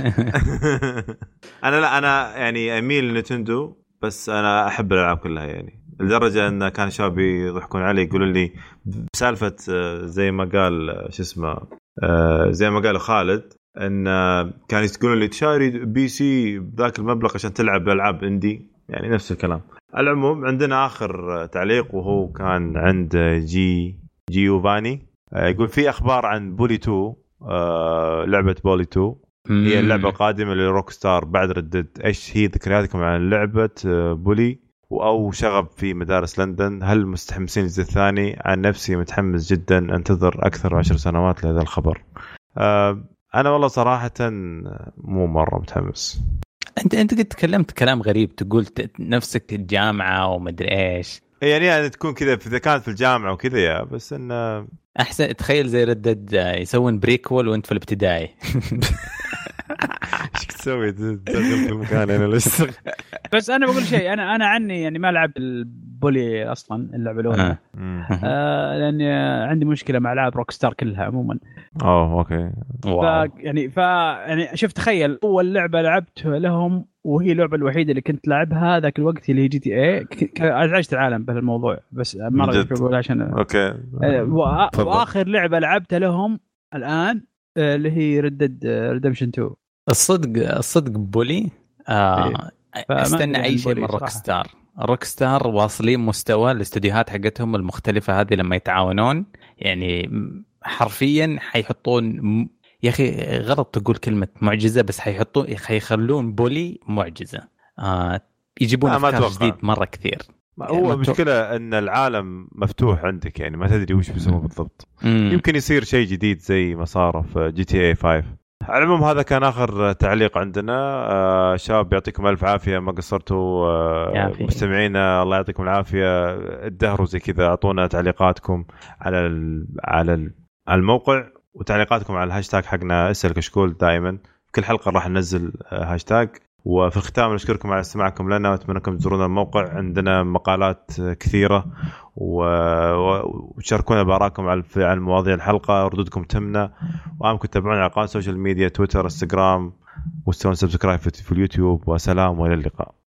S1: أنا لا أنا يعني أميل ل Nintendo بس أنا أحب الألعاب كلها يعني. لدرجة أن كان شبابي يضحكون علي يقولون لي بسالفة آه، زي ما قال آه، شو اسمه زي ما قال خالد أن كانوا يقولون لي شاري PC بذاك المبلغ عشان تلعب ألعاب indie يعني نفس الكلام. العموم عندنا آخر تعليق وهو كان عند جي Giovanni. آه، يقول في أخبار عن Bully 2 آه، لعبة Bully 2 هي اللعبة القادمة ل Rockstar بعد Red Dead إيش هي ذكرياتكم عن لعبة آه، Bully؟ أو شغب في مدارس لندن. هل متحمسين للجزء الثاني؟ عن نفسي متحمس جدا. أنتظر أكثر من عشر سنوات لهذا الخبر. أنا والله صراحة مو مرة متحمس.
S3: انت أنت قد تكلمت كلام غريب تقول نفسك الجامعة ومدري إيش.
S1: يعني يعني تكون كذا إذا كانت في الجامعة وكذا يا بس انه
S3: أحسن تخيل زي Red Dead يسوون prequel وأنت في الابتدائي.
S1: إيش تسوي؟ تدخل في المكان أنا ليش
S2: بس أنا بقول شيء أنا أنا عني يعني ما لعبت ال Bully أصلا اللعبه الاولى
S3: آه.
S2: آه لأني عندي مشكلة مع العاب Rockstar كلها عموما.
S1: أوه أوكي.
S2: ف يعني ف يعني شوف تخيل أول لعبة لعبتها لهم وهي اللعبة الوحيدة اللي كنت لعبها ذاك الوقت اللي هي GTA ازعجت العالم بهالموضوع بس ما؟ أقول عشان
S1: أوكي.
S2: آه،. وآخر لعبة لعبتها لهم الآن آه، اللي هي Red Dead Redemption 2
S3: الصدق الصدق Bully آه
S2: فما
S3: استنى
S2: عن
S3: أي شيء من Rockstar. Rockstar واصلين مستوى الاستديوهات حقتهم المختلفة هذه لما يتعاونون يعني حرفيا حيحطون م- يا أخي غلط تقول كلمة معجزة بس حيحطون حيخلون Bully معجزة آه يجيبون
S1: أفكار.
S3: جديد مرة كثير
S1: ما
S3: يعني
S1: هو
S3: ما تو-
S1: المشكلة إن العالم مفتوح عندك يعني ما تدري وش بيسوون. بالضبط
S3: مم.
S1: يمكن يصير شيء جديد زي ما صار في GTA 5 على العموم هذا كان آخر تعليق عندنا. آه شباب يعطيكم ألف عافية. ما قصرتوا آه. مستمعينا الله يعطيكم العافية. ادهروا زي كذا. أعطونا تعليقاتكم على ال على ال على الموقع وتعليقاتكم على الهاشتاج حقنا اسال كشكول دائما كل حلقة راح ننزل آه، هاشتاج. وفي الختام نشكركم على استماعكم لنا وأتمنى انكم تزورونا الموقع. عندنا مقالات كثيرة وتشاركونا بآرائكم على مواضيع الحلقة. ردودكم تهمنا. وامكم تتابعونا على قناه ال social media تويتر انستغرام وتسوون subscribe في اليوتيوب. وسلام وإلى اللقاء.